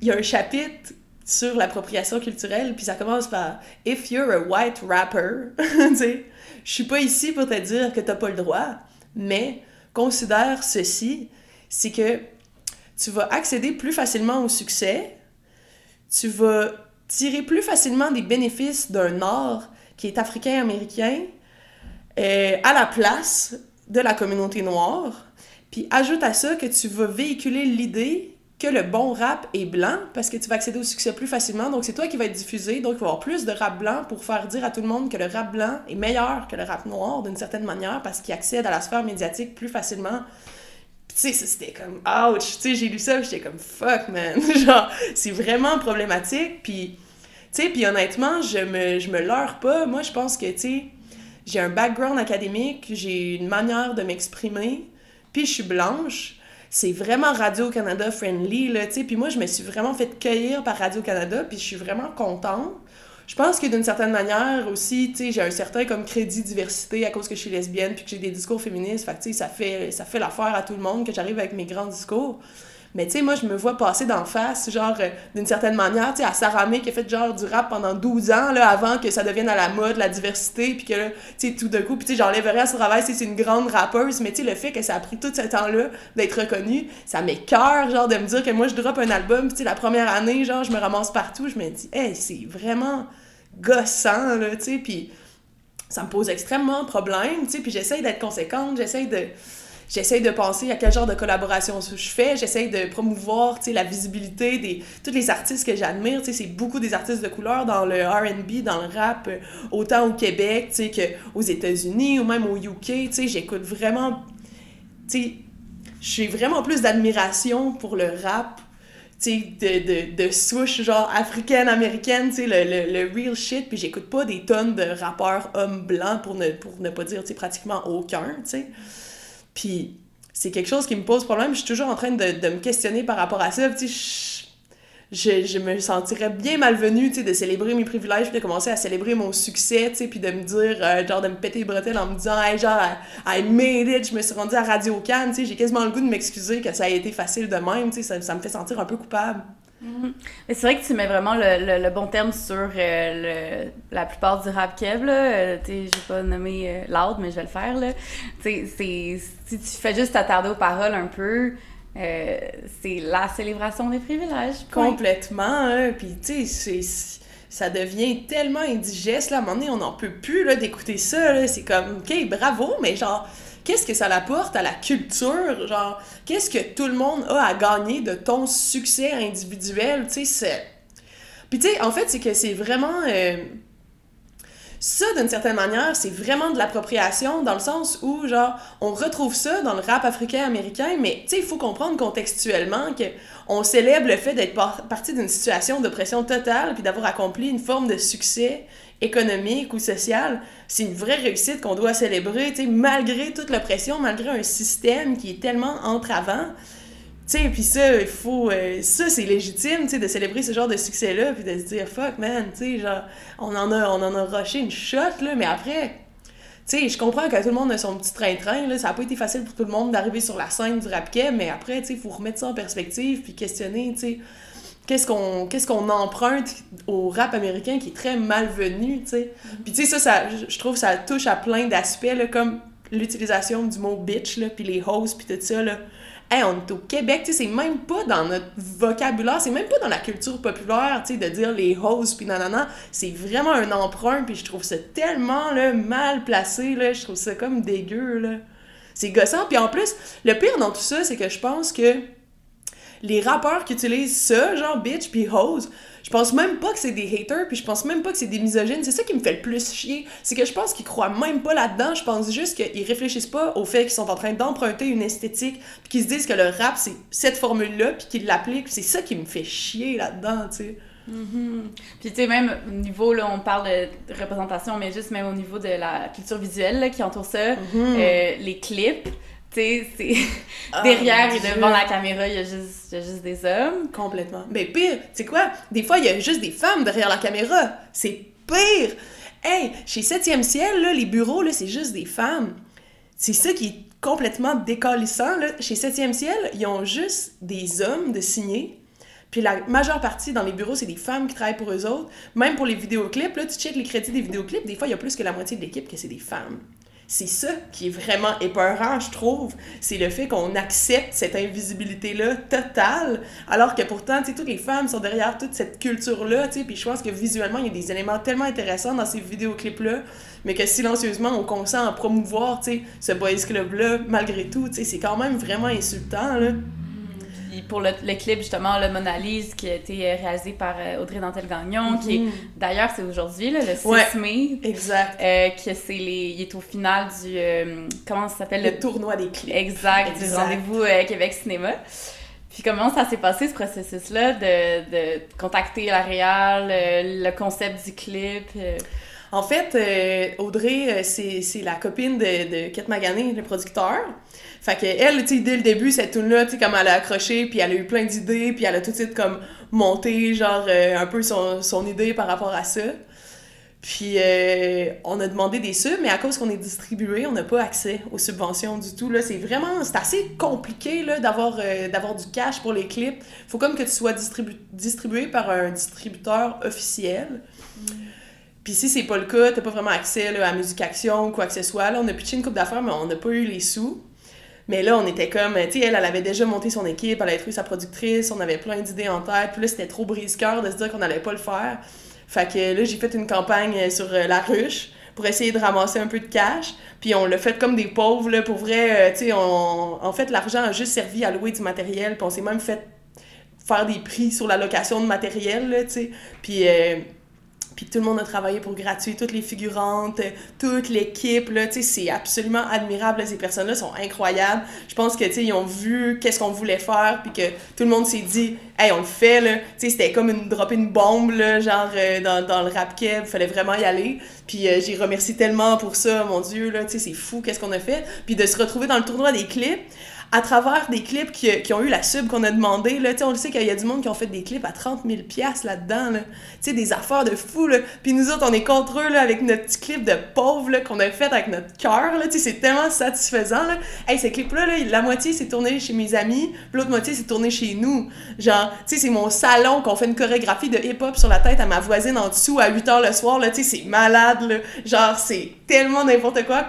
il y a un chapitre sur l'appropriation culturelle, puis ça commence par If you're a white rapper, *laughs* tu sais, je suis pas ici pour te dire que t'as pas le droit, mais considère ceci, c'est que tu vas accéder plus facilement au succès, tu vas tirer plus facilement des bénéfices d'un art qui est africain-américain euh, à la place de la communauté noire, puis ajoute à ça que tu vas véhiculer l'idée que le bon rap est blanc parce que tu vas accéder au succès plus facilement. Donc, c'est toi qui vas être diffusé. Donc, il va y avoir plus de rap blanc pour faire dire à tout le monde que le rap blanc est meilleur que le rap noir d'une certaine manière parce qu'il accède à la sphère médiatique plus facilement. Tu sais, c'était comme ouch. Tu sais, j'ai lu ça j'étais comme fuck, man. *laughs* Genre, c'est vraiment problématique. Puis, tu sais, puis honnêtement, je me, je me leurre pas. Moi, je pense que, tu sais, j'ai un background académique, j'ai une manière de m'exprimer, puis je suis blanche c'est vraiment Radio-Canada friendly, là, tu sais. Puis moi, je me suis vraiment fait cueillir par Radio-Canada, puis je suis vraiment contente. Je pense que d'une certaine manière aussi, tu sais, j'ai un certain comme crédit diversité à cause que je suis lesbienne, puis que j'ai des discours féministes. Fait tu sais, ça fait, ça fait l'affaire à tout le monde que j'arrive avec mes grands discours. Mais tu sais, moi, je me vois passer d'en face, genre, euh, d'une certaine manière, tu sais, à Sarah qui a fait genre du rap pendant 12 ans, là, avant que ça devienne à la mode, la diversité, puis que là, tu sais, tout d'un coup, puis tu sais, j'enlèverais à ce travail, c'est une grande rappeuse, mais tu sais, le fait que ça a pris tout ce temps-là d'être reconnue, ça m'écœure, genre, de me dire que moi, je drop un album, tu sais, la première année, genre, je me ramasse partout, je me dis, hey, c'est vraiment gossant, là, tu sais, puis ça me pose extrêmement problème, tu sais, puis j'essaye d'être conséquente, j'essaye de j'essaie de penser à quel genre de collaboration je fais, j'essaie de promouvoir la visibilité des tous les artistes que j'admire, c'est beaucoup des artistes de couleur dans le R&B, dans le rap, euh, autant au Québec qu'aux États-Unis ou même au UK, j'écoute vraiment, j'ai vraiment plus d'admiration pour le rap de, de, de swoosh genre africaine-américaine, tu sais, le, le, le, real shit, puis j'écoute pas des tonnes de rappeurs hommes blancs pour ne, pour ne pas dire, tu sais, pratiquement aucun, tu sais. Puis c'est quelque chose qui me pose problème. Je suis toujours en train de, de me questionner par rapport à ça. Tu je, je, me sentirais bien malvenue, tu sais, de célébrer mes privilèges, puis de commencer à célébrer mon succès, tu sais, puis de me dire, euh, genre, de me péter les bretelles en me disant, hey, genre, I, made it, je me suis rendue à Radio Cannes, tu sais, j'ai quasiment le goût de m'excuser que ça a été facile de même, tu sais, ça, ça me fait sentir un peu coupable. Mhm. C'est vrai que tu mets vraiment le, le, bon terme sur euh, le, la plupart du rap kev. Euh, sais, j'ai pas nommé euh, mais je vais le faire, là. Si tu fais juste t'attarder aux paroles un peu, c'est la célébration des privilèges. Complètement, hein. Puis, ça devient tellement indigeste, là. À un moment donné, on n'en peut plus, d'écouter ça, C'est comme, OK, bravo, mais genre qu'est-ce que ça apporte à la culture? Genre, qu'est-ce que tout le monde a à gagner de ton succès individuel? Tu sais, c'est. Puis, tu sais, en fait, c'est que c'est vraiment. Euh, ça, d'une certaine manière, c'est vraiment de l'appropriation dans le sens où, genre, on retrouve ça dans le rap africain-américain, mais, tu sais, il faut comprendre contextuellement que on célèbre le fait d'être parti d'une situation d'oppression totale puis d'avoir accompli une forme de succès économique ou social, c'est une vraie réussite qu'on doit célébrer, tu sais, malgré toute l'oppression, malgré un système qui est tellement entravant. Tu sais, puis ça, il faut... Euh, ça, c'est légitime, tu sais, de célébrer ce genre de succès-là, puis de se dire « fuck, man », tu sais, genre, on en a, on en a rushé une shot, là, mais après, Tu sais, je comprends que tout le monde a son petit train-train, là, ça a pas été facile pour tout le monde d'arriver sur la scène du rap mais après, tu sais, il faut remettre ça en perspective, puis questionner, tu sais, qu'est-ce qu'on qu'est-ce qu'on emprunte au rap américain qui est très malvenu, tu sais. Puis tu sais, ça, ça, je trouve que ça touche à plein d'aspects, là, comme l'utilisation du mot bitch, là, puis les hosts, puis tout ça, là. Hey, on est au Québec, tu sais, c'est même pas dans notre vocabulaire, c'est même pas dans la culture populaire, tu sais, de dire les hosts, puis nanana. C'est vraiment un emprunt, puis je trouve ça tellement, là, mal placé, là. Je trouve ça comme dégueu, là. C'est gossant. Puis en plus, le pire dans tout ça, c'est que je pense que les rappeurs qui utilisent ça, genre bitch puis hose, je pense même pas que c'est des haters, puis je pense même pas que c'est des misogynes. C'est ça qui me fait le plus chier. C'est que je pense qu'ils croient même pas là-dedans. Je pense juste qu'ils réfléchissent pas au fait qu'ils sont en train d'emprunter une esthétique, puis qu'ils se disent que le rap, c'est cette formule-là, puis qu'ils l'appliquent. C'est ça qui me fait chier là-dedans, tu sais. Mm-hmm. Puis tu sais, même au niveau, là, on parle de représentation, mais juste même au niveau de la culture visuelle là, qui entoure ça, Mm-hmm. euh, les clips, tu sais, c'est Ah, derrière et devant la caméra, il y, a juste, il y a juste des hommes. Complètement. Mais pire, tu sais quoi? Des fois, il y a juste des femmes derrière la caméra. C'est pire! Hey, chez 7e ciel, là, les bureaux, là, c'est juste des femmes. C'est ça qui est complètement décalissant, là. Chez 7e ciel, ils ont juste des hommes de signer. Puis la majeure partie dans les bureaux, c'est des femmes qui travaillent pour eux autres. Même pour les vidéoclips, là, tu checkes les crédits des vidéoclips, des fois, il y a plus que la moitié de l'équipe que c'est des femmes. C'est ça qui est vraiment épeurant, je trouve. C'est le fait qu'on accepte cette invisibilité-là totale, alors que pourtant, tu sais, toutes les femmes sont derrière toute cette culture-là, tu sais, puis je pense que visuellement, il y a des éléments tellement intéressants dans ces vidéoclips-là, mais que silencieusement, on consent à promouvoir, tu sais, ce boys club-là, malgré tout, tu sais, c'est quand même vraiment insultant, là. Puis pour le, le clip, justement, le Mona Lisa, qui a été euh, réalisé par euh, Audrey Dantel-Gagnon, qui est, d'ailleurs, c'est aujourd'hui, le 6 Mm-hmm. Ouais. mai, Exact. euh, que c'est les... Il est au final du... euh, comment ça s'appelle? Le tournoi des clips. Exact, du rendez-vous euh, Québec Cinéma. Puis comment ça s'est passé, ce processus-là, de, de contacter la réal, le concept du clip? En fait, Audrey, c'est c'est la copine de, de Kate Magané, le producteur. Fait que elle, tu sais, dès le début, cette tune-là, tu sais, comme elle a accroché, puis elle a eu plein d'idées, puis elle a tout de suite comme monté, genre, euh, un peu son, son idée par rapport à ça. Puis euh, on a demandé des subs, mais à cause qu'on est distribué, on n'a pas accès aux subventions du tout. Là, c'est vraiment, c'est assez compliqué là, d'avoir, euh, d'avoir du cash pour les clips. Faut comme que tu sois distribu- distribué par un distributeur officiel. Puis si c'est pas le cas, t'as pas vraiment accès là, à Musique Action ou quoi que ce soit. Là, on a pitché une coupe d'affaires, mais on n'a pas eu les sous. Mais là, on était comme, tu sais, elle, elle avait déjà monté son équipe, elle avait trouvé sa productrice, on avait plein d'idées en tête. Puis là, c'était trop brise-cœur de se dire qu'on allait pas le faire. Fait que là, j'ai fait une campagne sur euh, la ruche pour essayer de ramasser un peu de cash. Puis on l'a fait comme des pauvres, là, pour vrai. euh, tu sais, on... en fait, l'argent a juste servi à louer du matériel. Puis on s'est même fait faire des prix sur la location de matériel, tu sais. Puis... euh, puis tout le monde a travaillé pour gratuit, toutes les figurantes, toute l'équipe, là, tu sais, c'est absolument admirable, là, ces personnes-là sont incroyables. Je pense que, tu sais, ils ont vu qu'est-ce qu'on voulait faire, puis que tout le monde s'est dit, hey, on le fait, là. Tu sais, c'était comme une, dropper une bombe, là, genre, euh, dans, dans le rap keb, fallait vraiment y aller. Puis euh, j'ai remercié tellement pour ça, mon Dieu, là, tu sais, c'est fou, qu'est-ce qu'on a fait. Puis de se retrouver dans le tournoi des clips, à travers des clips qui, qui ont eu la sub qu'on a demandé, là, on le sait qu'il y a du monde qui ont fait des clips à 30 000 piastres là-dedans, là. Tu sais, des affaires de fou. Puis nous autres, on est contre eux, là, avec notre petit clip de pauvre, qu'on a fait avec notre cœur. Tu sais, c'est tellement satisfaisant. Hey, ces clips-là, là, la moitié s'est tourné chez mes amis, l'autre moitié s'est tourné chez nous. Genre, tu sais, c'est mon salon qu'on fait une chorégraphie de hip-hop sur la tête à ma voisine en dessous à 8 h le soir. Tu sais, c'est malade, là. Genre, c'est tellement n'importe quoi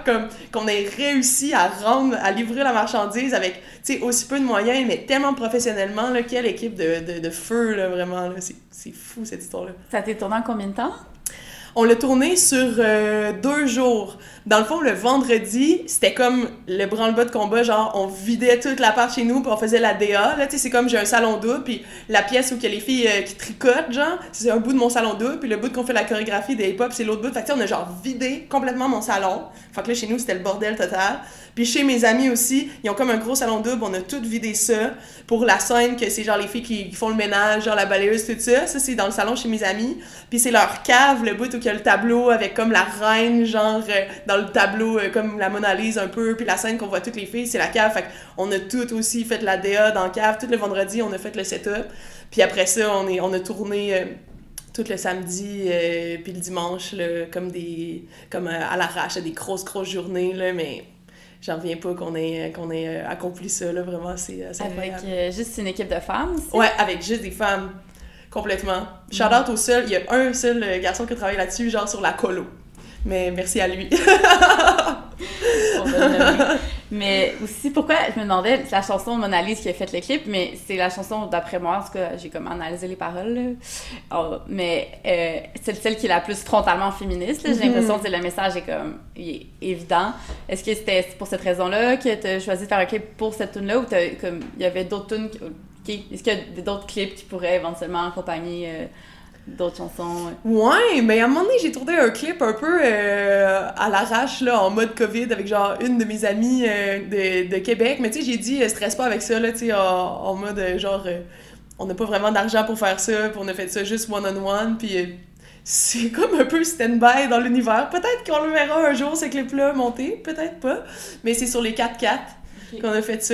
qu'on ait réussi à rendre, à livrer la marchandise avec, sais, aussi peu de moyens, mais tellement professionnellement, là. Quelle équipe de, de, feu, là, vraiment, là. C'est fou, cette histoire-là. Ça t'est tourné en combien de temps? On l'a tourné sur euh, deux jours. Dans le fond, le vendredi, c'était comme le branle-bas de combat, genre on vidait toute la part chez nous, puis on faisait la DA. Là, tu sais, c'est comme j'ai un salon double, puis la pièce où il y a les filles euh, qui tricotent, genre, c'est un bout de mon salon double, puis le bout qu'on fait la chorégraphie des hip-hop, c'est l'autre bout. Fait que on a genre vidé complètement mon salon. Fait que là, chez nous, c'était le bordel total. Puis chez mes amis aussi, ils ont comme un gros salon double, on a tout vidé ça pour la scène que c'est genre les filles qui, qui font le ménage, genre la balayeuse, tout ça. Ça, c'est dans le salon chez mes amis. Puis c'est leur cave, le bout où il y a le tableau avec comme la reine, genre euh, dans le tableau, euh, comme la Mona Lisa un peu. Puis la scène qu'on voit toutes les filles, c'est la cave. Fait qu'on a tout aussi fait la DA dans la cave. Tout le vendredi, on a fait le setup. Puis après ça, on, est, on a tourné. euh, tout le samedi puis le dimanche, là, comme des comme à l'arrache, des grosses, grosses journées, là, mais j'en reviens pas qu'on ait, qu'on ait accompli ça, là, vraiment, c'est Avec euh, juste une équipe de femmes aussi. Ouais, avec juste des femmes, complètement. Shout out au seul, il y a un seul euh, garçon qui travaille là-dessus, genre sur la colo. Mais merci à lui. *laughs* Mais aussi, pourquoi je me demandais, c'est la chanson Mona Lisa qui a fait le clip, mais c'est la chanson, d'après moi, tout cas, j'ai comme analysé les paroles, là. Oh, mais euh, c'est celle qui est la plus frontalement féministe. J'ai Mhm. l'impression que le message est comme il est évident. Est-ce que c'était pour cette raison-là que tu as choisi de faire un clip pour cette tune-là ou comme il y avait d'autres tunes Est-ce qu'il y a d'autres clips qui pourraient éventuellement accompagner euh, d'autres chansons? Ouais, mais à un moment donné, j'ai tourné un clip un peu euh, à l'arrache, là, en mode COVID, avec genre une de mes amies euh, de, de Québec. Mais tu sais, j'ai dit, stresse pas avec ça, là, tu sais, en, en mode genre, on n'a pas vraiment d'argent pour faire ça, puis on a fait ça juste one-on-one, puis c'est comme un peu stand-by dans l'univers. Peut-être qu'on le verra un jour, ces clips-là, monter, peut-être pas. Mais c'est sur les 4x4 Ok. qu'on a fait ça.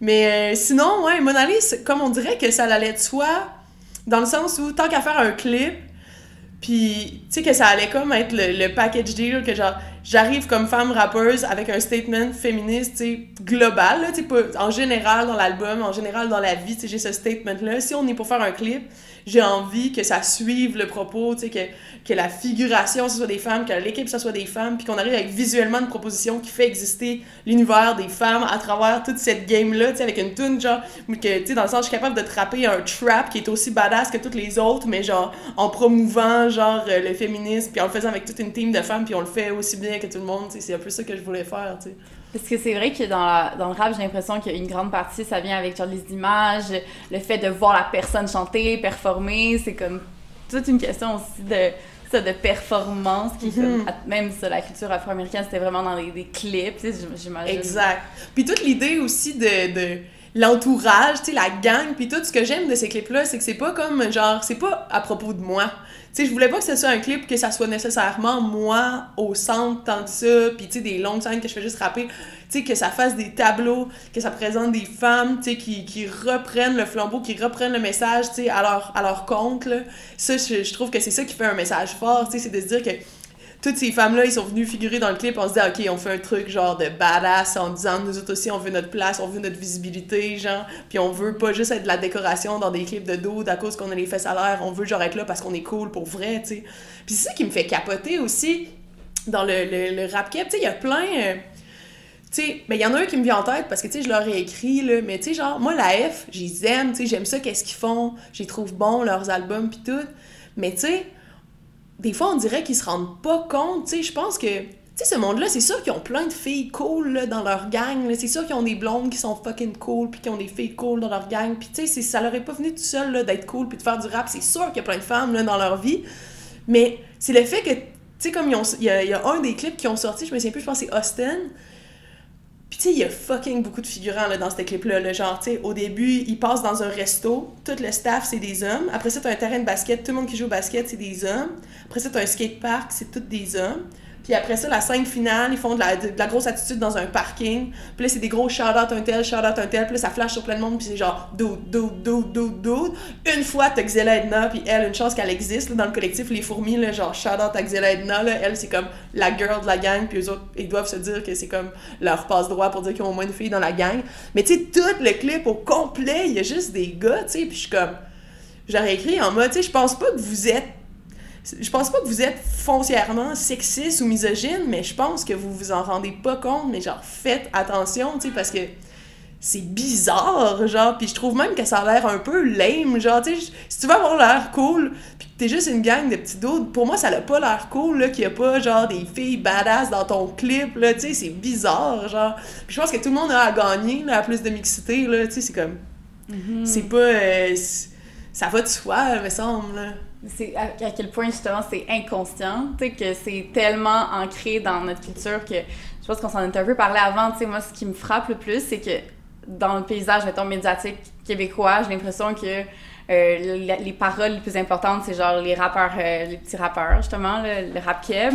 Mais euh, sinon, ouais, Mona Lisa, comme on dirait que ça allait de soi, dans le sens où tant qu'à faire un clip, puis tu sais que ça allait comme être le, le package deal, que genre j'arrive comme femme rappeuse avec un statement féministe, global, là, pas- en général dans l'album, en général dans la vie, j'ai ce statement-là. Si on est pour faire un clip, j'ai envie que ça suive le propos, que, que la figuration, ce soit des femmes, que l'équipe, ce soit des femmes, puis qu'on arrive avec visuellement une proposition qui fait exister l'univers des femmes à travers toute cette game-là, avec une tune genre, que, dans le sens, je suis capable de te rapper un trap qui est aussi badass que toutes les autres, mais genre, en promouvant, genre, euh, le féminisme, puis en le faisant avec toute une team de femmes, puis on le fait aussi bien que tout le monde, c'est un peu ça que je voulais faire. Parce que c'est vrai que dans, la- dans le rap, j'ai l'impression qu'il y a une grande partie, ça vient avec genre les images, le fait de voir la personne chanter, performer, c'est comme toute une question aussi de ça, de performance qui comme- même ça la culture afro-américaine c'était vraiment dans les, des clips j'imagine Exact. Puis toute l'idée aussi de, de l'entourage, tu sais, la gang, puis tout ce que j'aime de ces clips-là, c'est que c'est pas comme, genre, c'est pas à propos de moi. Sais, je voulais pas que ce soit un clip que ça soit nécessairement moi au centre tant de ça, puis tu sais, des longues scènes que je fais juste rapper, tu sais, que ça fasse des tableaux, que ça présente des femmes, tu sais, qui, qui reprennent le flambeau, qui reprennent le message, tu sais, à leur, à leur compte, là. Ça, je, je trouve que c'est ça qui fait un message fort, tu sais, c'est de se dire que toutes ces femmes-là, ils sont venus figurer dans le clip, on se dit, OK, on fait un truc genre de badass en disant, nous autres aussi, on veut notre place, on veut notre visibilité, genre, puis on veut pas juste être de la décoration dans des clips de dos à cause qu'on a les fesses à on veut genre être là parce qu'on est cool pour vrai, tu sais. Puis c'est ça qui me fait capoter aussi dans le, le, rap cap, tu sais, il y a plein... euh, tu sais, mais il y en a un qui me vient en tête parce que, tu sais, je leur ai écrit, là, mais tu sais, genre, moi, la F, je les aime, tu sais, j'aime ça, qu'est-ce qu'ils font, les trouve bons, leurs albums, pis tout, mais tu sais, des fois, on dirait qu'ils se rendent pas compte, tu sais, je pense que, tu sais, ce monde-là, c'est sûr qu'ils ont plein de filles cool, dans leur gang, c'est sûr qu'ils ont des blondes qui sont fucking cool, puis qu'ils ont des filles cool dans leur gang, puis tu sais, ça leur est pas venu tout seul, d'être cool, puis de faire du rap, c'est sûr qu'il y a plein de femmes, là, dans leur vie, mais c'est le fait que, tu sais, comme il y a un des clips qui ont sorti, je me souviens plus, je pense que c'est Austin, puis tu sais, il y a fucking beaucoup de figurants là, dans ce clip-là. là. Genre, tu sais, au début, ils passent dans un resto, tout le staff, c'est des hommes. Après ça, t'as un terrain de basket, tout le monde qui joue au basket, c'est des hommes. Après ça, t'as un skatepark, c'est tous des hommes. Puis après ça, la scène finale, ils font de la, grosse attitude dans un parking. Puis là, c'est des gros shout-out un tel, shout-out un tel. Puis là, ça flash sur plein de monde, puis c'est genre dude, dude, dude, dude, dude. Une fois, t'as Xela Edna, puis elle, une chance qu'elle existe dans le collectif Les Fourmis, là, genre shout-out à Xela Edna. Là. Elle, c'est comme la girl de la gang, puis eux autres, ils doivent se dire que c'est comme leur passe-droit pour dire qu'ils ont au moins une fille dans la gang. Mais tu sais, tout le clip au complet, il y a juste des gars, tu sais, puis je suis comme. J'aurais écrit en mode, tu sais, je pense pas que vous êtes je pense pas que vous êtes foncièrement sexiste ou misogyne, mais je pense que vous vous en rendez pas compte, mais genre faites attention, tu sais, parce que c'est bizarre, genre, puis je trouve même que ça a l'air un peu lame, genre, tu sais, si tu veux avoir l'air cool, puis que t'es juste une gang de petits doutes, pour moi, ça a pas l'air cool, là, qu'il y a pas, genre, des filles badass dans ton clip, là, tu sais, c'est bizarre, genre, puis je pense que tout le monde a à gagner, là, à plus de mixité, là, tu sais, c'est comme, c'est pas, euh, ça va de soi, me semble, là. C'est à, quel point justement c'est inconscient tu que c'est tellement ancré dans notre culture que je pense qu'on s'en est un peu parlé avant tu sais. Moi ce qui me frappe le plus c'est que dans le paysage mettons médiatique québécois j'ai l'impression que euh, les, les paroles les plus importantes c'est genre les rappeurs euh, les petits rappeurs justement le, rap keb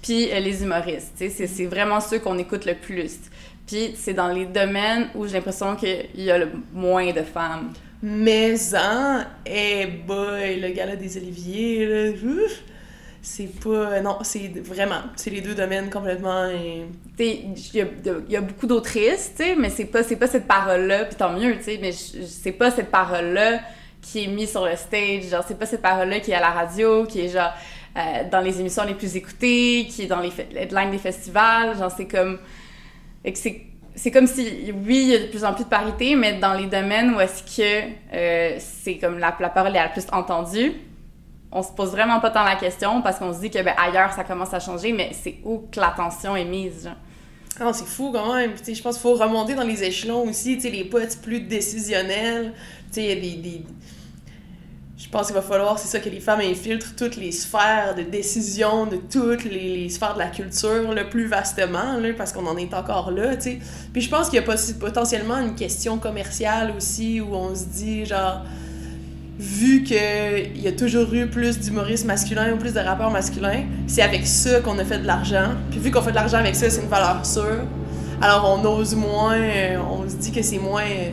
puis euh, les humoristes tu c'est vraiment ceux qu'on écoute le plus. Puis c'est dans les domaines où j'ai l'impression qu'il y a le moins de femmes maison. Eh boy, le gala des Oliviers, là, c'est pas... Non, c'est vraiment, c'est les deux domaines complètement... Il y, a- il y a beaucoup d'autrices, tu sais, mais c'est pas, pas cette parole-là, puis tant mieux, tu sais, mais c'est pas cette parole-là qui est mise sur le stage, genre, c'est pas cette parole-là qui est à la radio, qui est genre euh, dans les émissions les plus écoutées, qui est dans les headlines des festivals, genre, c'est comme. et que c'est comme si, oui, il y a de plus en plus de parité, mais dans les domaines où est-ce que euh, c'est comme la, la parole est la plus entendue, on se pose vraiment pas tant la question parce qu'on se dit que ben, ailleurs ça commence à changer, mais c'est où que l'attention est mise. Ah, c'est fou quand même. Je pense qu'il faut remonter dans les échelons aussi, les postes plus décisionnels. Il y a des- Je pense qu'il va falloir, c'est ça, que les femmes infiltrent toutes les sphères de décision de toutes les, sphères de la culture, le plus vastement, parce qu'on en est encore là, tu sais. Puis je pense qu'il y a potentiellement une question commerciale aussi, où on se dit, genre vu qu'il y a toujours eu plus d'humoristes masculins ou plus de rappeurs masculins, c'est avec ça qu'on a fait de l'argent. Puis vu qu'on fait de l'argent avec ça, c'est une valeur sûre. Alors on ose moins, euh, on se dit que c'est moins euh,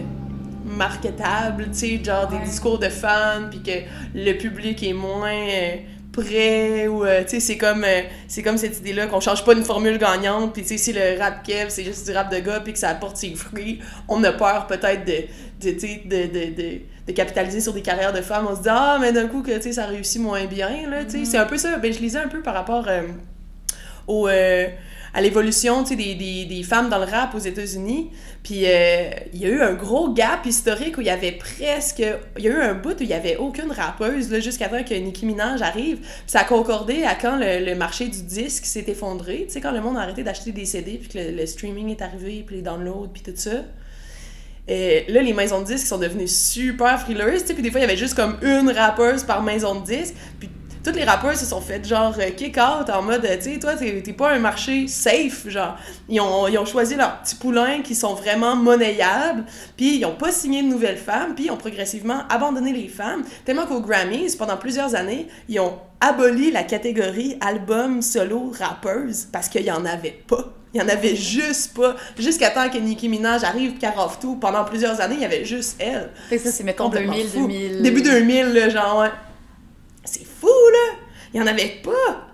marketable, tu sais, genre des discours de fans, puis que le public est moins euh, prêt, ou euh, tu sais, c'est comme, euh, c'est comme cette idée-là qu'on change pas une formule gagnante, puis tu sais, si le rap Kev, c'est juste du rap de gars, puis que ça apporte ses fruits, on a peur peut-être de, de, tu sais, de, de, de, de capitaliser sur des carrières de femmes. On se dit, ah, mais d'un coup, que tu sais, ça réussit moins bien, là, tu sais. C'est un peu ça. Ben, je lisais un peu par rapport euh, au. euh, à l'évolution des, des, des femmes dans le rap aux États-Unis. Puis euh, il y a eu un gros gap historique où il y avait presque. Il y a eu un bout où il y avait aucune rappeuse, jusqu'à temps que Nicki Minaj arrive. Puis ça a concordé à quand le, le marché du disque s'est effondré. Tu sais, quand le monde a arrêté d'acheter des CD, puis que le, le streaming est arrivé, puis les downloads, puis tout ça. Et là, les maisons de disques sont devenues super frileuses, tu sais, puis des fois, il y avait juste comme une rappeuse par maison de disques, puis toutes les rappeurs se sont fait genre euh, kick out en mode, euh, tu sais, toi, t'es pas un marché safe, genre. Ils ont, ils ont choisi leurs petits poulains qui sont vraiment monnayables, puis ils ont pas signé de nouvelles femmes, puis ils ont progressivement abandonné les femmes, tellement qu'aux Grammys, pendant plusieurs années, ils ont aboli la catégorie album solo rappeuse parce qu'il y en avait pas. Il y en avait juste pas. Jusqu'à temps que Nicki Minaj arrive, qu'elle tout. Pendant plusieurs années, il y avait juste elle. Que ça, c'est mettons Complètement 2000, fou. 2000. Début 2000, là, genre, ouais. C'est fou, là! Il y en avait pas!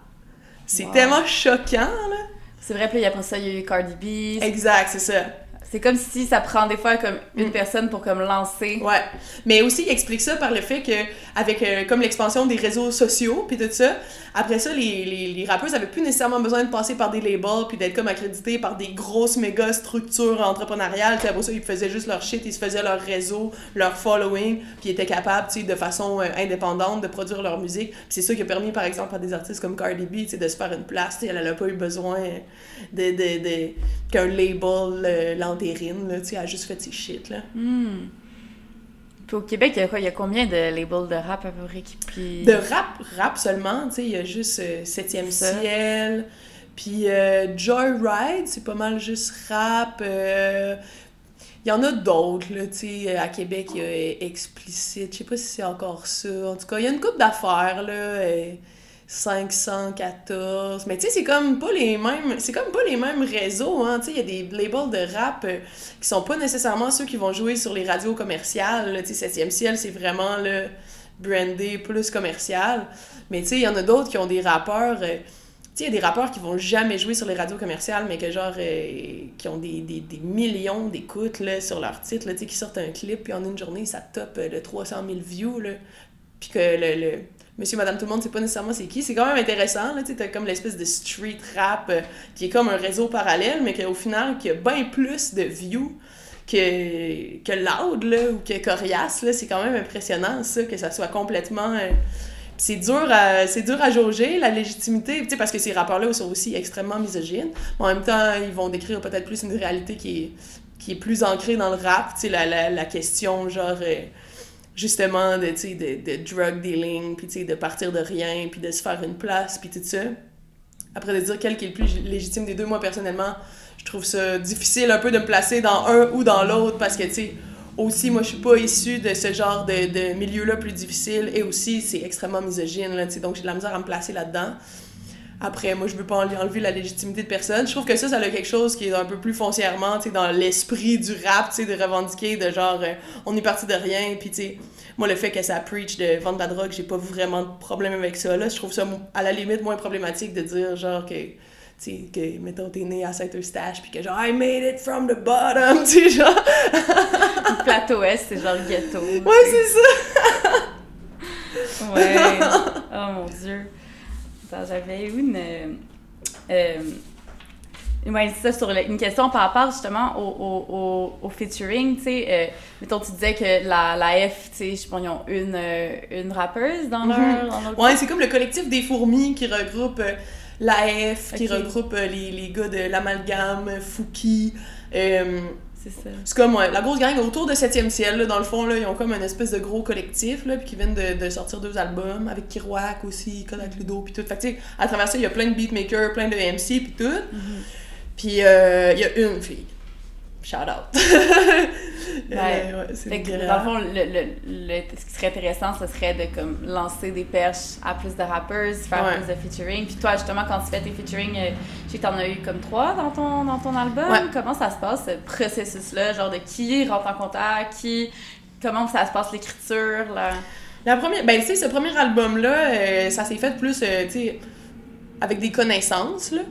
C'est Wow. tellement choquant, là! C'est vrai, puis après ça, il y a eu Cardi B. Exact, c'est ça. C'est comme si ça prend des fois comme une Mm. personne pour comme lancer. Ouais. Mais aussi, il explique ça par le fait que, avec euh, comme l'expansion des réseaux sociaux, puis tout ça, après ça, les, les, les rappeurs avaient plus nécessairement besoin de passer par des labels, puis d'être comme accrédités par des grosses méga structures entrepreneuriales. Après ça, ils faisaient juste leur shit, ils se faisaient leur réseau, leur following, puis ils étaient capables, tu sais, de façon euh, indépendante de produire leur musique. C'est ça qui a permis, par exemple, à des artistes comme Cardi B, tu sais, de se faire une place. Tu sais, elle n'a pas eu besoin de, de, de, qu'un label euh, l'entérine, là. Tu sais, elle a juste fait ses shit, là. Puis au Québec, il y a quoi? Il y a combien de labels de rap à peu près qui. Puis... De rap, rap seulement, tu sais, il y a juste euh, Septième Ça. Ciel, puis euh, Joyride, c'est pas mal juste rap. euh, Il y en a d'autres, là, tu sais, à Québec, il y a Explicite, je sais pas si c'est encore ça. En tout cas, il y a une coupe d'affaires, là, euh, 514, mais tu sais, c'est comme pas les mêmes, c'est comme pas les mêmes réseaux, hein, il y a des labels de rap euh, qui sont pas nécessairement ceux qui vont jouer sur les radios commerciales, là, tu sais, Septième Ciel, c'est vraiment, le brandé plus commercial. Mais tu sais, il y en a d'autres qui ont des rappeurs. euh, tu sais, il y a des rappeurs qui vont jamais jouer sur les radios commerciales, mais que genre, euh, qui ont des, des, des millions d'écoutes sur leur titre, qui sortent un clip, puis en une journée, ça top le 300 000 views, là. Puis que le monsieur, madame, tout le monde, c'est pas nécessairement c'est qui. C'est quand même intéressant, là, tu sais, comme l'espèce de street rap euh, qui est comme un réseau parallèle, mais qu'au final, qui a bien plus de views que, que Loud, ou que Corias, là, c'est quand même impressionnant, ça, que ça soit complètement... euh, c'est dur à c'est dur à jauger la légitimité tu sais parce que ces rappeurs là sont aussi extrêmement misogynes mais en même temps ils vont décrire peut-être plus une réalité qui est qui est plus ancrée dans le rap tu sais la, la, la question genre euh, justement de de, de drug dealing puis de partir de rien puis de se faire une place puis tout ça après de dire quel qui est le plus légitime des deux moi personnellement je trouve ça difficile un peu de me placer dans un ou dans l'autre parce que tu sais aussi, moi, je suis pas issue de ce genre de, de milieu-là plus difficile et aussi, c'est extrêmement misogyne, là, donc j'ai de la misère à me placer là-dedans. Après, moi, je veux pas en- enlever la légitimité de personne. Je trouve que ça, ça a quelque chose qui est un peu plus foncièrement, tu sais, dans l'esprit du rap, tu sais, de revendiquer, de genre, euh, on est parti de rien, puis tu sais, moi, le fait que ça preach de vendre de la drogue, j'ai pas vraiment de problème avec ça, là. Je trouve ça, à la limite, moins problématique de dire, genre, que, tu sais, que, mettons, t'es né à Saint-Eustache, puis que genre, I made it from the bottom, *laughs* tu sais, genre. Plateau Est, c'est genre ghetto. Ouais, c'est ça! Ouais. *laughs* Oh mon dieu. J'avais une. Euh, euh, ouais, ça, sur le- une question par rapport justement au, au, au, au featuring, tu sais. Euh, mettons, tu disais que la, la F, tu sais, je pense, ils ont une, euh, une rappeuse dans leur. Dans leur Ouais, c'est comme le collectif des fourmis qui regroupe euh, l'AF, qui regroupe les, les gars de l'amalgame, Fouki. C'est ça. c'est comme ouais, la grosse gang autour de 7e ciel, là, dans le fond, là, ils ont comme une espèce de gros collectif, là, puis qui viennent de, de sortir deux albums, avec Kiroak aussi, Kodak Ludo, puis tout. Fait que, à travers ça, il y a plein de beatmakers, plein de MC, puis tout. Puis euh, il y a une fille. Shout out. *laughs* Ouais. Euh, Fait que, dans le fond, le, le, le- ce qui serait intéressant, ce serait de comme, lancer des perches à plus de rappers, faire Ouais. plus de featuring. Puis toi, justement, quand tu fais tes featuring, euh, je sais que t'en as eu comme trois dans ton, dans ton album. Ouais. Comment ça se passe, ce processus-là? Genre de qui rentre en contact, qui... Comment ça se passe l'écriture, là? La première, ben, tu sais, ce premier album-là, euh, ça s'est fait plus, euh, tu sais, avec des connaissances, là.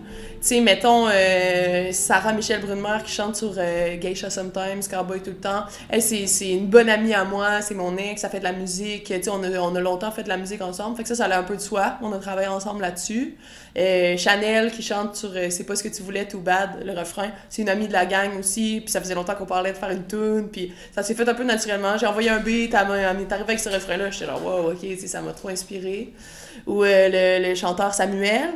Tu sais, mettons, euh, Sarah Michelle Brunmer qui chante sur euh, Geisha Sometimes, Cowboy tout le temps. Elle, c'est une bonne amie à moi, c'est mon ex, ça fait de la musique. Tu sais, on a, on a longtemps fait de la musique ensemble. Fait que ça, ça allait un peu de soi. On a travaillé ensemble là-dessus. Euh, Chanel qui chante sur euh, C'est pas ce que tu voulais, Too Bad, le refrain. C'est une amie de la gang aussi. Puis ça faisait longtemps qu'on parlait de faire une tune. Puis ça s'est fait un peu naturellement. J'ai envoyé un beat, elle m'est arrivée avec ce refrain-là. J'étais là, wow, ok, ça m'a trop inspiré. Ou euh, le, le chanteur Samuel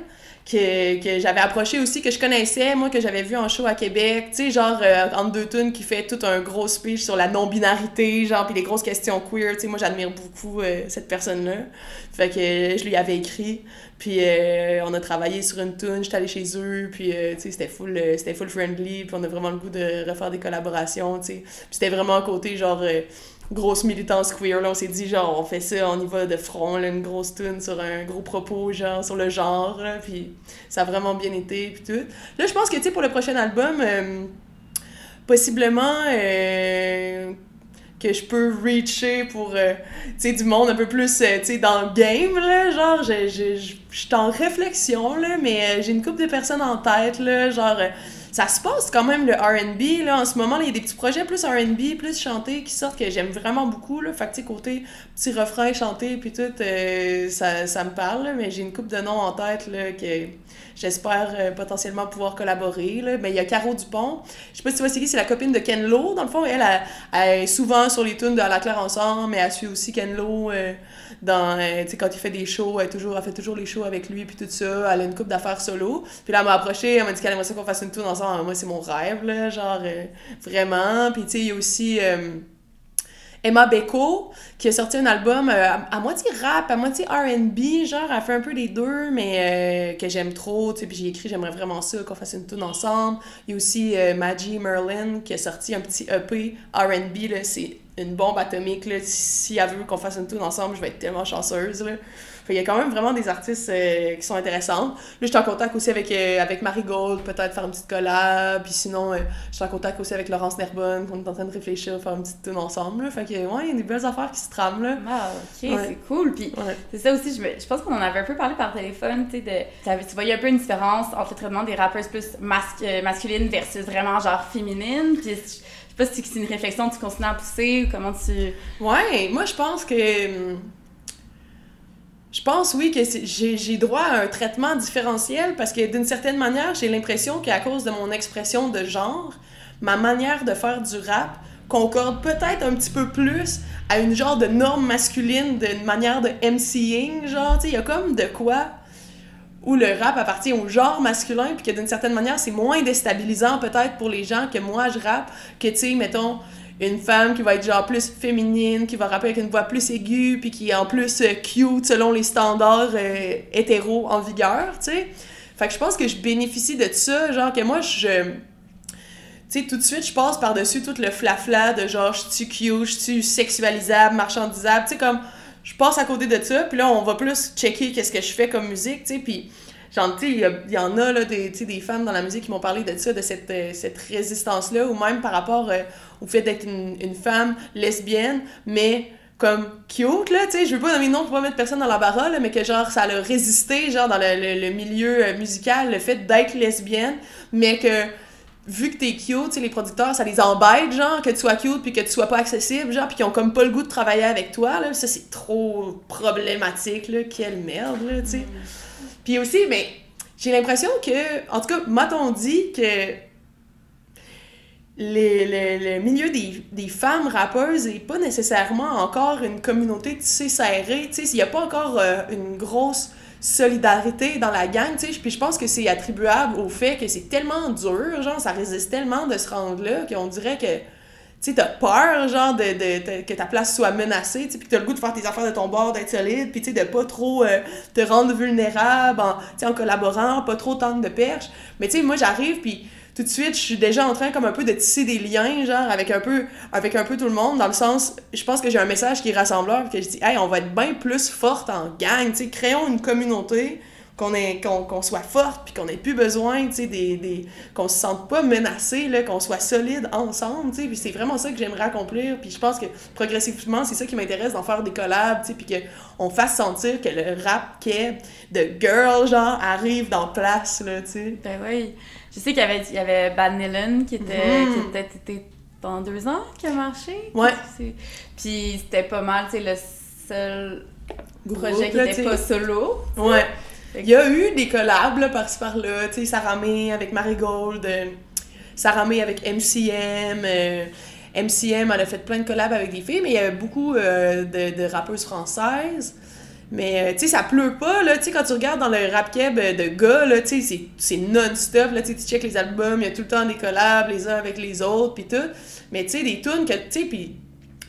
que, que j'avais approché aussi, que je connaissais, moi, que j'avais vu en show à Québec, tu sais, genre, euh, entre deux tunes, qui fait tout un gros speech sur la non-binarité, genre, puis les grosses questions queer, tu sais, moi, j'admire beaucoup euh, cette personne-là. Fait que euh, je lui avais écrit, puis on a travaillé sur une tune, j'étais allée chez eux, puis, tu sais, c'était full, c'était full friendly, puis on a vraiment le goût de refaire des collaborations, tu sais. C'était vraiment un côté, genre... grosse militance queer, là, on s'est dit, genre, on fait ça, on y va de front, là, une grosse tune sur un gros propos, genre, sur le genre, là, puis ça a vraiment bien été, puis tout. Là, je pense que, tu sais, pour le prochain album, euh, possiblement euh, que je peux reacher pour, euh, tu sais, du monde un peu plus, tu sais, dans le game, là, genre, je, suis en réflexion, là, mais j'ai une couple de personnes en tête, là, genre... ça se passe quand même le R&B là. En ce moment il y a des petits projets plus R&B plus chantés qui sortent que j'aime vraiment beaucoup là. Fait que côté petit refrain chanté puis tout euh, ça, ça me parle là, mais j'ai une coupe de noms en tête là que j'espère euh, potentiellement pouvoir collaborer là. Mais il y a Caro Dupont. Je sais pas si tu vois c'est qui? C'est la copine de Ken Lo dans le fond. Elle, est souvent sur les tunes de la Claire ensemble mais elle suit aussi Ken Lo euh, dans euh, tu sais quand il fait des shows elle, toujours, elle fait toujours les shows avec lui puis tout ça. Elle a une coupe d'affaires solo. Puis là elle m'a approché elle m'a dit qu'elle aimerait ça qu'on fasse une tune ensemble. Moi c'est mon rêve là genre euh, vraiment. Puis tu sais il y a aussi euh, Emma Beko qui a sorti un album à, moitié rap, à moitié R&B, genre elle fait un peu les deux mais que j'aime trop, tu sais. Puis j'ai écrit j'aimerais vraiment ça qu'on fasse une tune ensemble. Il y a aussi euh, Maggie Merlin qui a sorti un petit EP R&B là, c'est une bombe atomique là, si, elle veut qu'on fasse une tune ensemble, je vais être tellement chanceuse là. Fait il y a quand même vraiment des artistes euh, qui sont intéressantes. Là, je suis en contact aussi avec, euh, avec Marie Gold, peut-être faire une petite collab. Puis sinon, euh, je suis en contact aussi avec Laurence Nerbonne, qu'on est en train de réfléchir à faire une petite tune ensemble. Là. Fait que, ouais, il y a des belles affaires qui se trament, là. Ah, ok, Ouais. c'est cool. Puis Ouais. c'est ça aussi, je, me- je pense qu'on en avait un peu parlé par téléphone, tu sais, de... Tu voyais un peu une différence entre le traitement des rappeuses plus euh, masculines versus vraiment genre féminines. Puis pas si c'est une réflexion que tu continues à pousser ou comment tu... Ouais, moi, je pense que. hum, Je pense, oui, que j'ai droit à un traitement différentiel parce que d'une certaine manière, j'ai l'impression qu'à cause de mon expression de genre, ma manière de faire du rap concorde peut-être un petit peu plus à une genre de norme masculine, d'une manière de MCing, genre, tu sais, il y a comme de quoi où le rap appartient au genre masculin, puis que d'une certaine manière, c'est moins déstabilisant peut-être pour les gens que moi je rappe, que tu sais, mettons, une femme qui va être genre plus féminine, qui va rapper avec une voix plus aiguë, puis qui est en plus euh, cute selon les standards euh, hétéros en vigueur, tu sais. Fait que je pense que je bénéficie de ça, genre que moi, je... Tu sais, tout de suite, je passe par-dessus tout le flafla de genre, je suis cute, je suis sexualisable, marchandisable, tu sais, comme, je passe à côté de ça, puis là, on va plus checker qu'est-ce que je fais comme musique, tu sais, puis Genre, tu sais, il y, en a, là, des, des femmes dans la musique qui m'ont parlé de ça, de cette, euh, cette résistance-là, ou même par rapport euh, au fait d'être une, une femme lesbienne, mais comme cute, là, tu sais, je veux pas nommer de nom pour pas mettre personne dans la là, mais que genre, ça a résisté, genre, dans le, le- le milieu euh, musical, le fait d'être lesbienne, mais que vu que t'es cute, les producteurs, ça les embête, genre, que tu sois cute puis que tu sois pas accessible, genre, puis qu'ils ont comme pas le goût de travailler avec toi, là. Ça, c'est trop problématique, là. Quelle merde, là, tu sais. Puis aussi, mais j'ai l'impression que, en tout cas, m'a-t-on dit que le, le milieu des, des femmes rappeuses est pas nécessairement encore une communauté tissée serrée, il y a pas encore euh, une grosse solidarité dans la gang, tu sais, puis je pense que c'est attribuable au fait que c'est tellement dur, genre, ça résiste tellement de se rendre là qu'on dirait que, tu sais, t'as peur, genre, de, que ta place soit menacée, tu sais, puis que t'as le goût de faire tes affaires de ton bord, d'être solide, puis tu sais, de pas trop euh, te rendre vulnérable en, en collaborant, pas trop tendre de perche. Mais tu sais, moi, j'arrive, puis tout de suite, je suis déjà en train comme un peu de tisser des liens, genre, avec un peu, avec un peu tout le monde, dans le sens, je pense que j'ai un message qui est rassembleur, que je dis, hey, on va être bien plus forte en gang, tu sais, créons une communauté, qu'on soit forte, puis qu'on ait plus besoin, tu sais, des, des, qu'on se sente pas menacé, qu'on soit solide ensemble, tu sais, puis c'est vraiment ça que j'aimerais accomplir, puis je pense que progressivement, c'est ça qui m'intéresse d'en faire des collabs, tu sais, puis qu'on fasse sentir que le rap keb de girl, genre, arrive dans place, là, tu sais. Ben oui. Je sais qu'il y avait, il y avait Bad Nillen qui était, qui était, était dans deux ans qui a marché. Ouais. Puis c'était pas mal, tu sais, le seul projet qui là, était tu sais. pas solo. Ouais. Il y a eu des collabs là, par-ci par-là, tu sais, Sarah May avec Marigold, euh, Sarah May avec MCM, euh, MCM, elle a fait plein de collabs avec des filles, mais il y avait beaucoup euh, de, de rappeuses françaises. Mais euh, tu sais, ça pleut pas, là, tu sais, quand tu regardes dans le rap keb de gars, là, tu sais, c'est- non-stop, là, tu sais, tu check les albums, il y a tout le temps des collabs les uns avec les autres, puis tout. Mais tu sais, des tunes que, tu sais, puis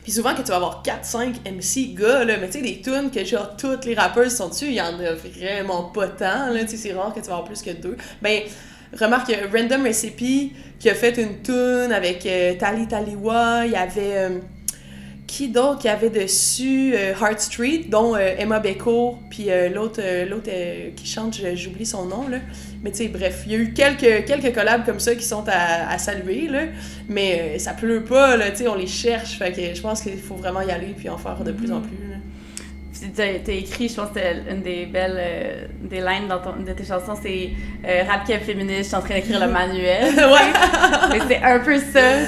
souvent que tu vas avoir 4-5 MC gars, là, mais tu sais, des tunes que genre toutes les rappeurs sont dessus, il y en a vraiment pas tant, là, tu sais, c'est rare que tu vas avoir plus que deux. Ben, remarque, Random Recipe qui a fait une tune avec euh, Tali Taliwa, il y avait... euh, qui d'autre avait dessus euh, Heart Street, dont euh, Emma Beko, puis euh, l'autre euh, euh, qui chante, j'oublie son nom. Mais tu sais, bref, il y a eu quelques, quelques collabs comme ça qui sont à, saluer, là. Mais euh, ça pleut pas, tu sais, on les cherche. Fait que je pense qu'il faut vraiment y aller puis en faire de plus en plus. T'as t'as écrit, je pense que c'était une des belles euh, des lines dans ton- de tes chansons, c'est euh, Rap keb féministe, je suis en train d'écrire le manuel. *laughs* ouais! Mais c'est un peu ça,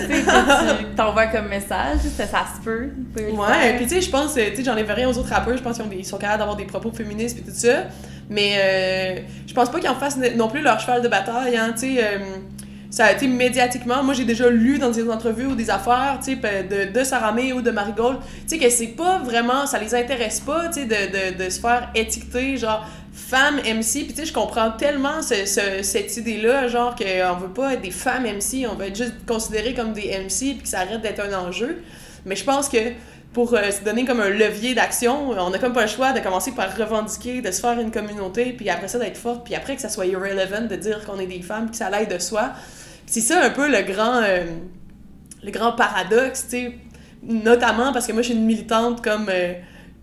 tu sais, que tu t'envoies comme message, ça, ça se peut. Ouais, puis tu sais, je pense, euh, tu sais, j'en ai rien aux autres rappeurs, je pense qu'ils ils sont capables d'avoir des propos féministes et tout ça, mais euh, je pense pas qu'ils en fassent non plus leur cheval de bataille, hein, tu sais. Ça a été médiatiquement, moi j'ai déjà lu dans des entrevues ou des affaires, tu sais, de, de Sarah May ou de Marigold, tu sais, que c'est pas vraiment, ça les intéresse pas, tu sais, de, de, de se faire étiqueter, genre, femme MC, puis tu sais, je comprends tellement ce, ce- cette idée-là, genre, qu'on veut pas être des femmes MC, on veut être juste considérés comme des MC, puis que ça arrête d'être un enjeu. Mais je pense que pour euh, se donner comme un levier d'action, on a comme pas le choix de commencer par revendiquer, de se faire une communauté, puis après ça d'être forte, puis après que ça soit irrelevant de dire qu'on est des femmes, que ça l'aille de soi. C'est ça un peu le grand, euh, le grand paradoxe, tu notamment parce que moi je suis une militante comme euh,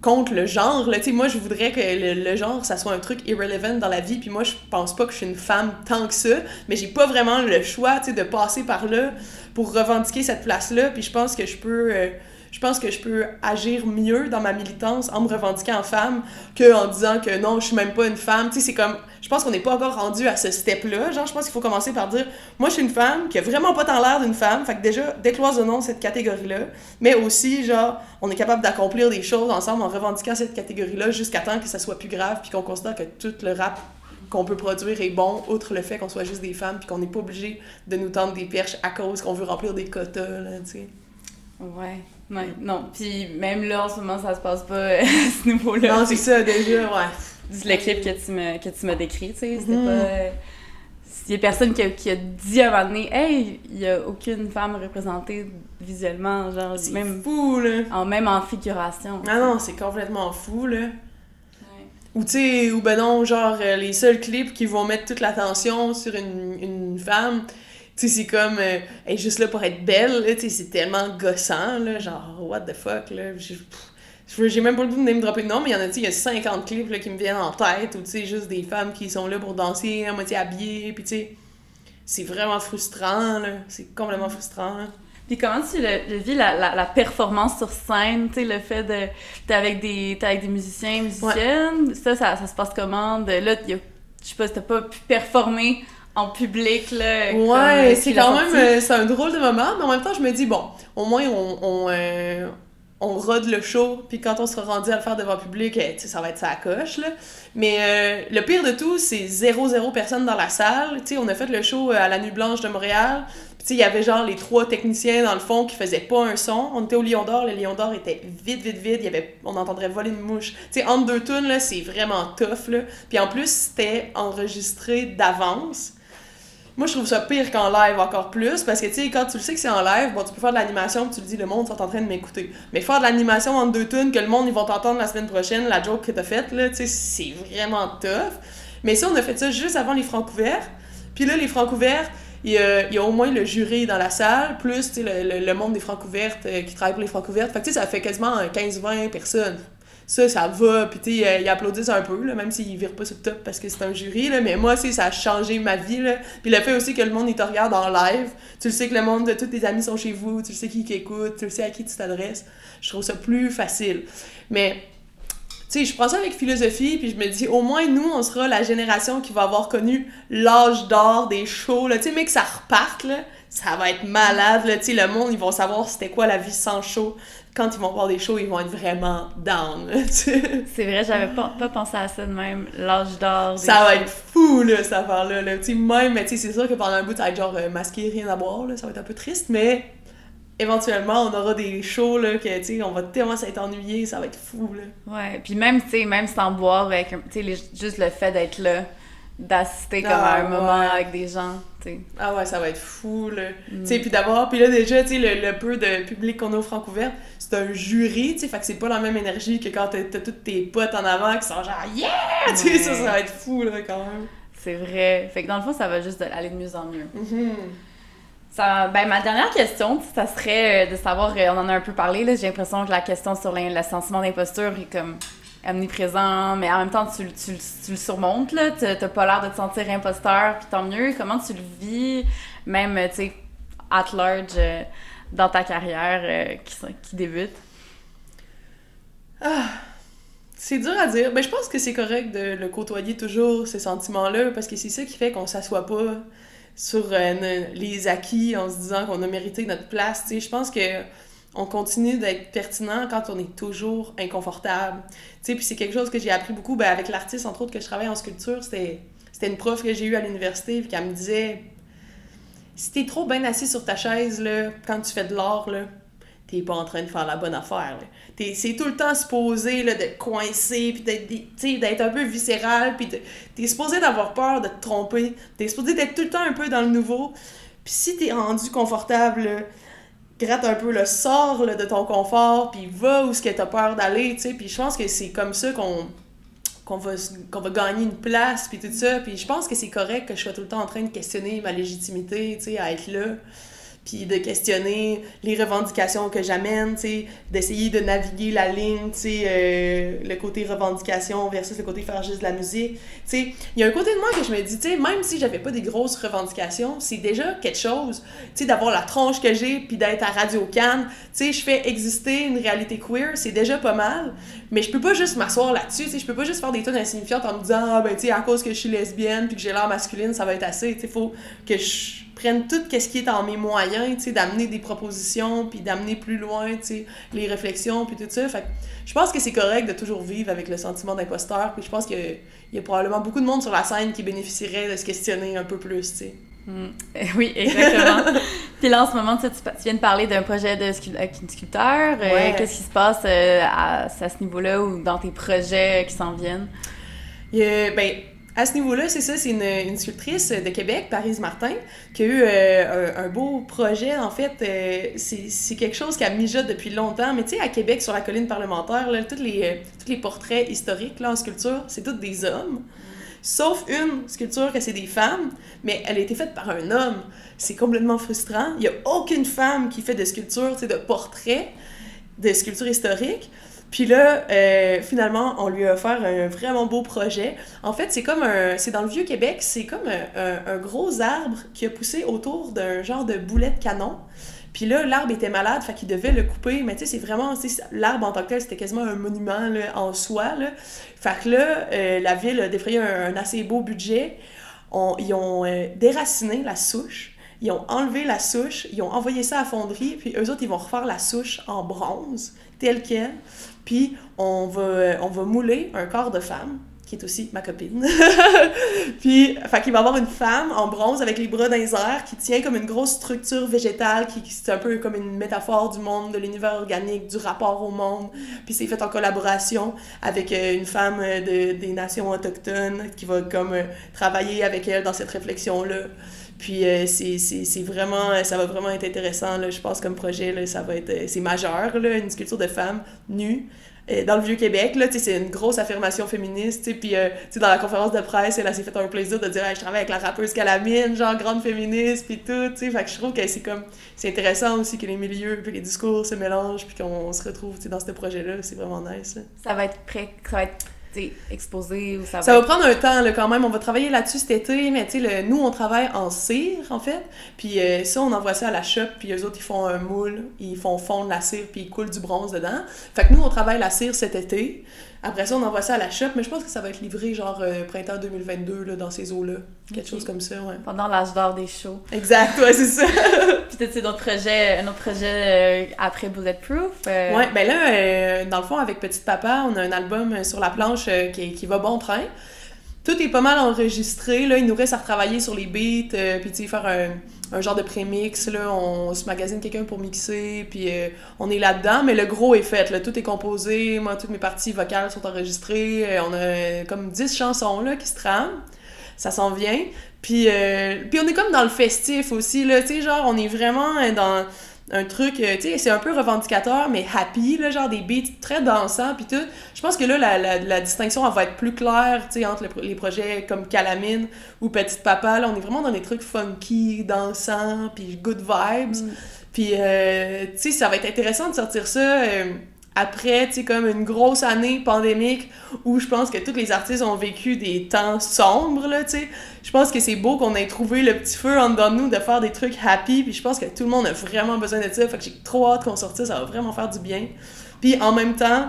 contre le genre, là, tu sais, moi je voudrais que le, genre ça soit un truc irrelevant dans la vie, puis moi je pense pas que je suis une femme tant que ça, mais j'ai pas vraiment le choix, de passer par là pour revendiquer cette place-là, puis je pense que je peux... je pense que je peux agir mieux dans ma militance en me revendiquant en femme qu'en disant que non, je suis même pas une femme. Tu sais, c'est comme. Je pense qu'on n'est pas encore rendu à ce step-là. Genre, je pense qu'il faut commencer par dire moi, je suis une femme qui a vraiment pas tant l'air d'une femme. Fait que déjà, décloisonnons cette catégorie-là. Mais aussi, genre, on est capable d'accomplir des choses ensemble en revendiquant cette catégorie-là jusqu'à temps que ça soit plus grave puis qu'on considère que tout le rap qu'on peut produire est bon, outre le fait qu'on soit juste des femmes puis qu'on n'est pas obligé de nous tendre des perches à cause qu'on veut remplir des quotas, là, tu sais. Ouais, ouais, non. Puis même là, en ce moment, ça se passe pas *laughs* à ce niveau-là. Non, c'est ça, déjà, ouais. C'est le clip que tu me, que tu m'as décrit, tu sais. C'était Mhm. pas. euh, Il y a personne qui a, qui a dit à un moment donné, hey, il y a aucune femme représentée visuellement, genre, C'est même, fou, là. en, même en figuration. Ah non, c'est complètement fou, là. Ou tu sais, ou ben non, genre, euh, les seuls clips qui vont mettre toute l'attention sur une, une femme, sais, c'est comme, euh, elle est juste là pour être belle, tu sais, c'est tellement gossant, là, genre, what the fuck, là. J'ai même pas le goût de name dropper de nom, mais il y en a, tu sais, il y a 50 clips là, qui me viennent en tête, ou tu sais, juste des femmes qui sont là pour danser, à moitié habillées, puis tu sais, c'est vraiment frustrant, là. C'est complètement frustrant, là. Puis comment tu le, le vis, la, la, la performance sur scène, tu sais, le fait de... T'es avec des, t'es avec des musiciens, musiciennes, ça, ça, ça se passe comment? De, là, je sais pas si t'as pas pu performer en public, là. euh, Ouais, puis c'est quand même, euh, c'est un drôle de moment, mais en même temps, je me dis, bon, au moins, on, on, euh, on rode le show, puis quand on sera rendu à le faire devant le public, eh, ça va être sa coche, là. Mais euh, le pire de tout, c'est zéro, zéro personne dans la salle. Tu sais, on a fait le show euh, à la Nuit Blanche de Montréal, puis il y avait genre les trois techniciens dans le fond qui faisaient pas un son. On était au Lion d'Or, le Lion d'Or était vide, vide, vide, il y avait, on entendrait voler une mouche. Tu sais, entre deux tunes, là, c'est vraiment tough, là. Puis en plus, c'était enregistré d'avance. Moi, je trouve ça pire qu'en live encore plus, parce que, tu sais, quand tu le sais que c'est en live, bon, tu peux faire de l'animation, tu le dis, le monde sont en train de m'écouter. Mais faire de l'animation entre deux tunes, que le monde, ils vont t'entendre la semaine prochaine, la joke que t'as faite, là, tu sais, c'est vraiment tough. Mais ça, on a fait ça juste avant les francs couverts. Puis là, les francs couverts, il y, a, au moins le jury dans la salle, plus, le, le- le monde des francs couvertes euh, qui travaille pour les francs couvertes. Fait que, tu sais, ça fait quasiment euh, 15-20 personnes ça, ça va, puis tu sais, euh, ils applaudissent un peu, là, même s'ils virent pas sur le top parce que c'est un jury, mais moi, ça a changé ma vie, là. Puis le fait aussi que le monde, il te regarde en live, tu le sais que le monde de tous tes amis sont chez vous, tu le sais qui qui écoute, tu le sais à qui tu t'adresses, je trouve ça plus facile. Mais, tu je prends ça avec philosophie, puis je me dis, au moins, nous, on sera la génération qui va avoir connu l'âge d'or des shows, là, tu mais que ça reparte, là, ça va être malade, là, le monde, ils vont savoir c'était quoi la vie sans show. Quand ils vont voir des shows, ils vont être vraiment down. C'est vrai, j'avais pas, pas pensé à ça de même, l'âge d'or. Ça va être fou, là, cette affaire-là. Là. Même, mais tu sais, c'est sûr que pendant un bout, ça va être genre euh, masqué, rien à boire, là. Ça va être un peu triste, mais éventuellement, on aura des shows, là, que, tu sais, on va tellement s'être ennuyé, ça va être fou, là. Ouais, puis même, tu sais, même sans boire, avec, un- tu sais, les- juste le fait d'être là, d'assister comme Ah, à un moment avec des gens, tu sais. Ah ouais, ça va être fou, là. Mm. Tu sais, puis d'abord, puis là, déjà, tu sais, le, le peu de public qu'on a au Francouverte, c'est un jury, tu sais, fait que c'est pas la même énergie que quand t'as tous tes potes en avant qui sont genre « Yeah! Tu sais, ça, ça va être fou, là, quand même. C'est vrai. Fait que dans le fond, ça va juste aller de mieux en mieux. Mhm. Ça, ben, ma dernière question, ça serait euh, de savoir, euh, on en a un peu parlé, j'ai l'impression que la question sur l'in- le sentiment d'imposture est comme omniprésent, mais en même temps, tu, tu, tu le surmontes, là, t'as pas l'air de te sentir imposteur, puis tant mieux. Comment tu le vis, même, tu sais, at large, euh, dans ta carrière euh, qui, qui débute? C'est dur à dire. Ben, je pense que c'est correct de le côtoyer toujours, ces sentiments-là, parce que c'est ça qui fait qu'on s'assoit pas sur euh, les acquis en se disant qu'on a mérité notre place. Tu sais, je pense que on continue d'être pertinent quand on est toujours inconfortable. Tu sais, puis c'est quelque chose que j'ai appris beaucoup ben, avec l'artiste, entre autres, que je travaille en sculpture. C'était une prof que j'ai eue à l'université, qu'elle me disait si t'es trop bien assis sur ta chaise, là, quand tu fais de l'art, là, t'es pas en train de faire la bonne affaire. T'es- C'est tout le temps supposé là, d'être coincé, puis d'être un peu viscéral, puis de- t'es supposé d'avoir peur de te tromper. T'es supposé d'être tout le temps un peu dans le nouveau. Puis si t'es rendu confortable, gratte un peu le sort de ton confort, puis va où ce que t'as peur d'aller, tu sais. Puis je pense que c'est comme ça qu'on qu'on va, qu'on va gagner une place, puis tout ça. Puis je pense que c'est correct que je sois tout le temps en train de questionner ma légitimité, tu sais, à être là. De questionner les revendications que j'amène, d'essayer de naviguer la ligne, euh, le côté revendication versus le côté faire juste de la musique. Il y a un côté de moi que je me dis, même si j'avais pas des grosses revendications, c'est déjà quelque chose, d'avoir la tronche que j'ai, puis d'être à Radio Cannes, je fais exister une réalité queer, c'est déjà pas mal, mais je peux pas juste m'asseoir là-dessus, je peux pas juste faire des tonnes insignifiantes en me disant, ah ben, à cause que je suis lesbienne, puis que j'ai l'air masculine, ça va être assez, sais, faut que je prenne tout ce qui est en mes moyens, tu sais, d'amener des propositions, puis d'amener plus loin, tu sais, les réflexions, puis tout ça, fait que je pense que c'est correct de toujours vivre avec le sentiment d'imposteur, puis je pense qu'il y a probablement beaucoup de monde sur la scène qui bénéficierait de se questionner un peu plus, tu sais. Mm. *laughs* Oui, exactement. Puis là, en ce moment, tu, viens de parler d'un projet de sculpteur. Euh, Ouais. Qu'est-ce qui se passe euh, à, à ce niveau-là ou dans tes projets qui s'en viennent? Y a- ben, à ce niveau-là, c'est ça, c'est une, sculptrice de Québec, Paris Martin, qui a eu euh, un, beau projet. En fait, euh, c'est quelque chose qui a mijote depuis longtemps. Mais tu sais, à Québec, sur la colline parlementaire, là, tous, les, euh, tous les portraits historiques là, en sculpture, c'est tous des hommes. Sauf une sculpture que c'est des femmes, mais elle a été faite par un homme. C'est complètement frustrant. Il n'y a aucune femme qui fait de sculpture, de portraits, de sculpture historique. Puis là, euh, finalement, on lui a offert un vraiment beau projet. En fait, c'est comme un... C'est dans le Vieux-Québec, c'est comme un, un- gros arbre qui a poussé autour d'un genre de boulet de canon. Puis là, l'arbre était malade, fait qu'il devait le couper. Mais tu sais, c'est vraiment... L'arbre en tant que tel, c'était quasiment un monument là, en soi. Là. Fait que là, euh, la ville a défrayé un, assez beau budget. Ils ont euh, déraciné la souche. Ils ont enlevé la souche, ils ont envoyé ça à fonderie, puis eux autres, ils vont refaire la souche en bronze, telle qu'elle. Puis on va, euh, on va mouler un corps de femme, qui est aussi ma copine. *laughs* puis, fait qu'il va avoir une femme en bronze avec les bras dans les qui tient comme une grosse structure végétale, qui, qui- c'est un peu comme une métaphore du monde, de l'univers organique, du rapport au monde. Puis c'est fait en collaboration avec euh, une femme euh, de, des nations autochtones qui va comme travailler avec elle dans cette réflexion-là. Puis euh, c'est vraiment, ça va vraiment être intéressant, là, je pense, comme projet. Là, ça va être, euh, c'est majeur, là, une sculpture de femme nue. euh, Dans le Vieux-Québec, là, c'est une grosse affirmation féministe, puis, euh, dans la conférence de presse, elle, elle s'est fait un plaisir de dire, je travaille avec la rappeuse Calamine, genre, grande féministe, puis tout, fait que je trouve que c'est comme, c'est intéressant aussi que les milieux, puis les discours se mélangent, puis qu'on se retrouve, dans ce projet-là, c'est vraiment nice. Ça va être prêt, ça exposé ou ça va Ça va être- prendre un temps là, quand même. On va travailler là-dessus cet été, mais tu sais, le- nous, on travaille en cire, en fait. Puis euh, ça, on envoie ça à la shop, puis eux autres, ils font un moule, ils font fondre la cire, puis ils coulent du bronze dedans. Fait que nous, on travaille la cire cet été. Après ça, on envoie ça à la shop, mais je pense que ça va être livré genre euh, printemps 2022, là, dans ces eaux-là. Quelque chose comme ça, ouais. pendant l'âge d'or des shows. Exact, ouais, c'est ça. *laughs* Puis peut-être c'est un autre projet euh, après Bulletproof. euh, Ouais, ben là, euh, dans le fond, avec Petite Papa, on a un album sur la planche qui, qui va bon train. Tout est pas mal enregistré, là. Il nous reste à retravailler sur les beats, puis tu sais, faire un, un genre de prémix, là. On se magasine quelqu'un pour mixer, puis euh, on est là-dedans, mais le gros est fait, là. Tout est composé, moi, toutes mes parties vocales sont enregistrées. euh, on a euh, comme 10 chansons, là, qui se trament. Ça s'en vient. Puis, puis on est comme dans le festif aussi, là. Tu sais, genre, on est vraiment dans un truc, euh, tu sais, c'est un peu revendicateur, mais happy, là, genre des beats très dansants, puis tout. Je pense que là, la, la, la distinction, elle va être plus claire, tu sais, entre le- les projets comme Calamine ou Petite Papa, là, on est vraiment dans des trucs funky, dansants, puis good vibes. Puis, euh, tu sais, ça va être intéressant de sortir ça euh, après, tu sais, comme une grosse année pandémique où je pense que tous les artistes ont vécu des temps sombres, là, tu sais. Je pense que c'est beau qu'on ait trouvé le petit feu en dedans de nous de faire des trucs happy, puis je pense que tout le monde a vraiment besoin de ça, fait que j'ai trop hâte qu'on sorte ça, ça va vraiment faire du bien. Puis en même temps,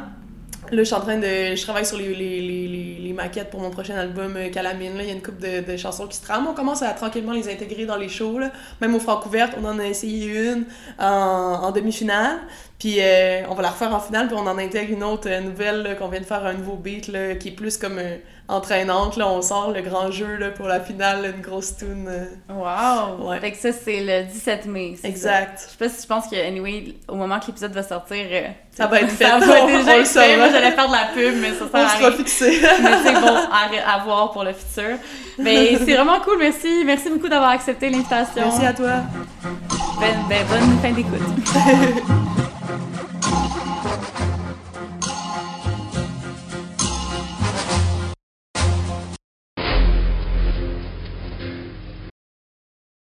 Là, je suis en train de. Je travaille sur les, les, les, les, maquettes pour mon prochain album euh, Calamine. Là. Il y a une couple de, chansons qui se trament. On commence à tranquillement les intégrer dans les shows. Là. Même au Francouverte, on en a essayé une en, demi-finale. Puis euh, on va la refaire en finale, puis on en intègre une autre euh, nouvelle qu'on vient de faire un nouveau beat là, qui est plus comme euh, entraînante. Là. On sort le grand jeu là, pour la finale, une grosse tune. euh. Wow! Ouais. Fait que ça, c'est le 17 mai. ça? Exact. Je sais pas si je pense que, anyway, au moment que l'épisode va sortir, euh, Ça va être *laughs* fait. ça va déjà fait. Moi, j'allais faire de la pub, mais ça sert On à rien. fixé. *laughs* Mais c'est bon à, à voir pour le futur. Mais *laughs* c'est vraiment cool, merci. Merci beaucoup d'avoir accepté l'invitation. Merci à toi. Ben, ben, bonne fin d'écoute.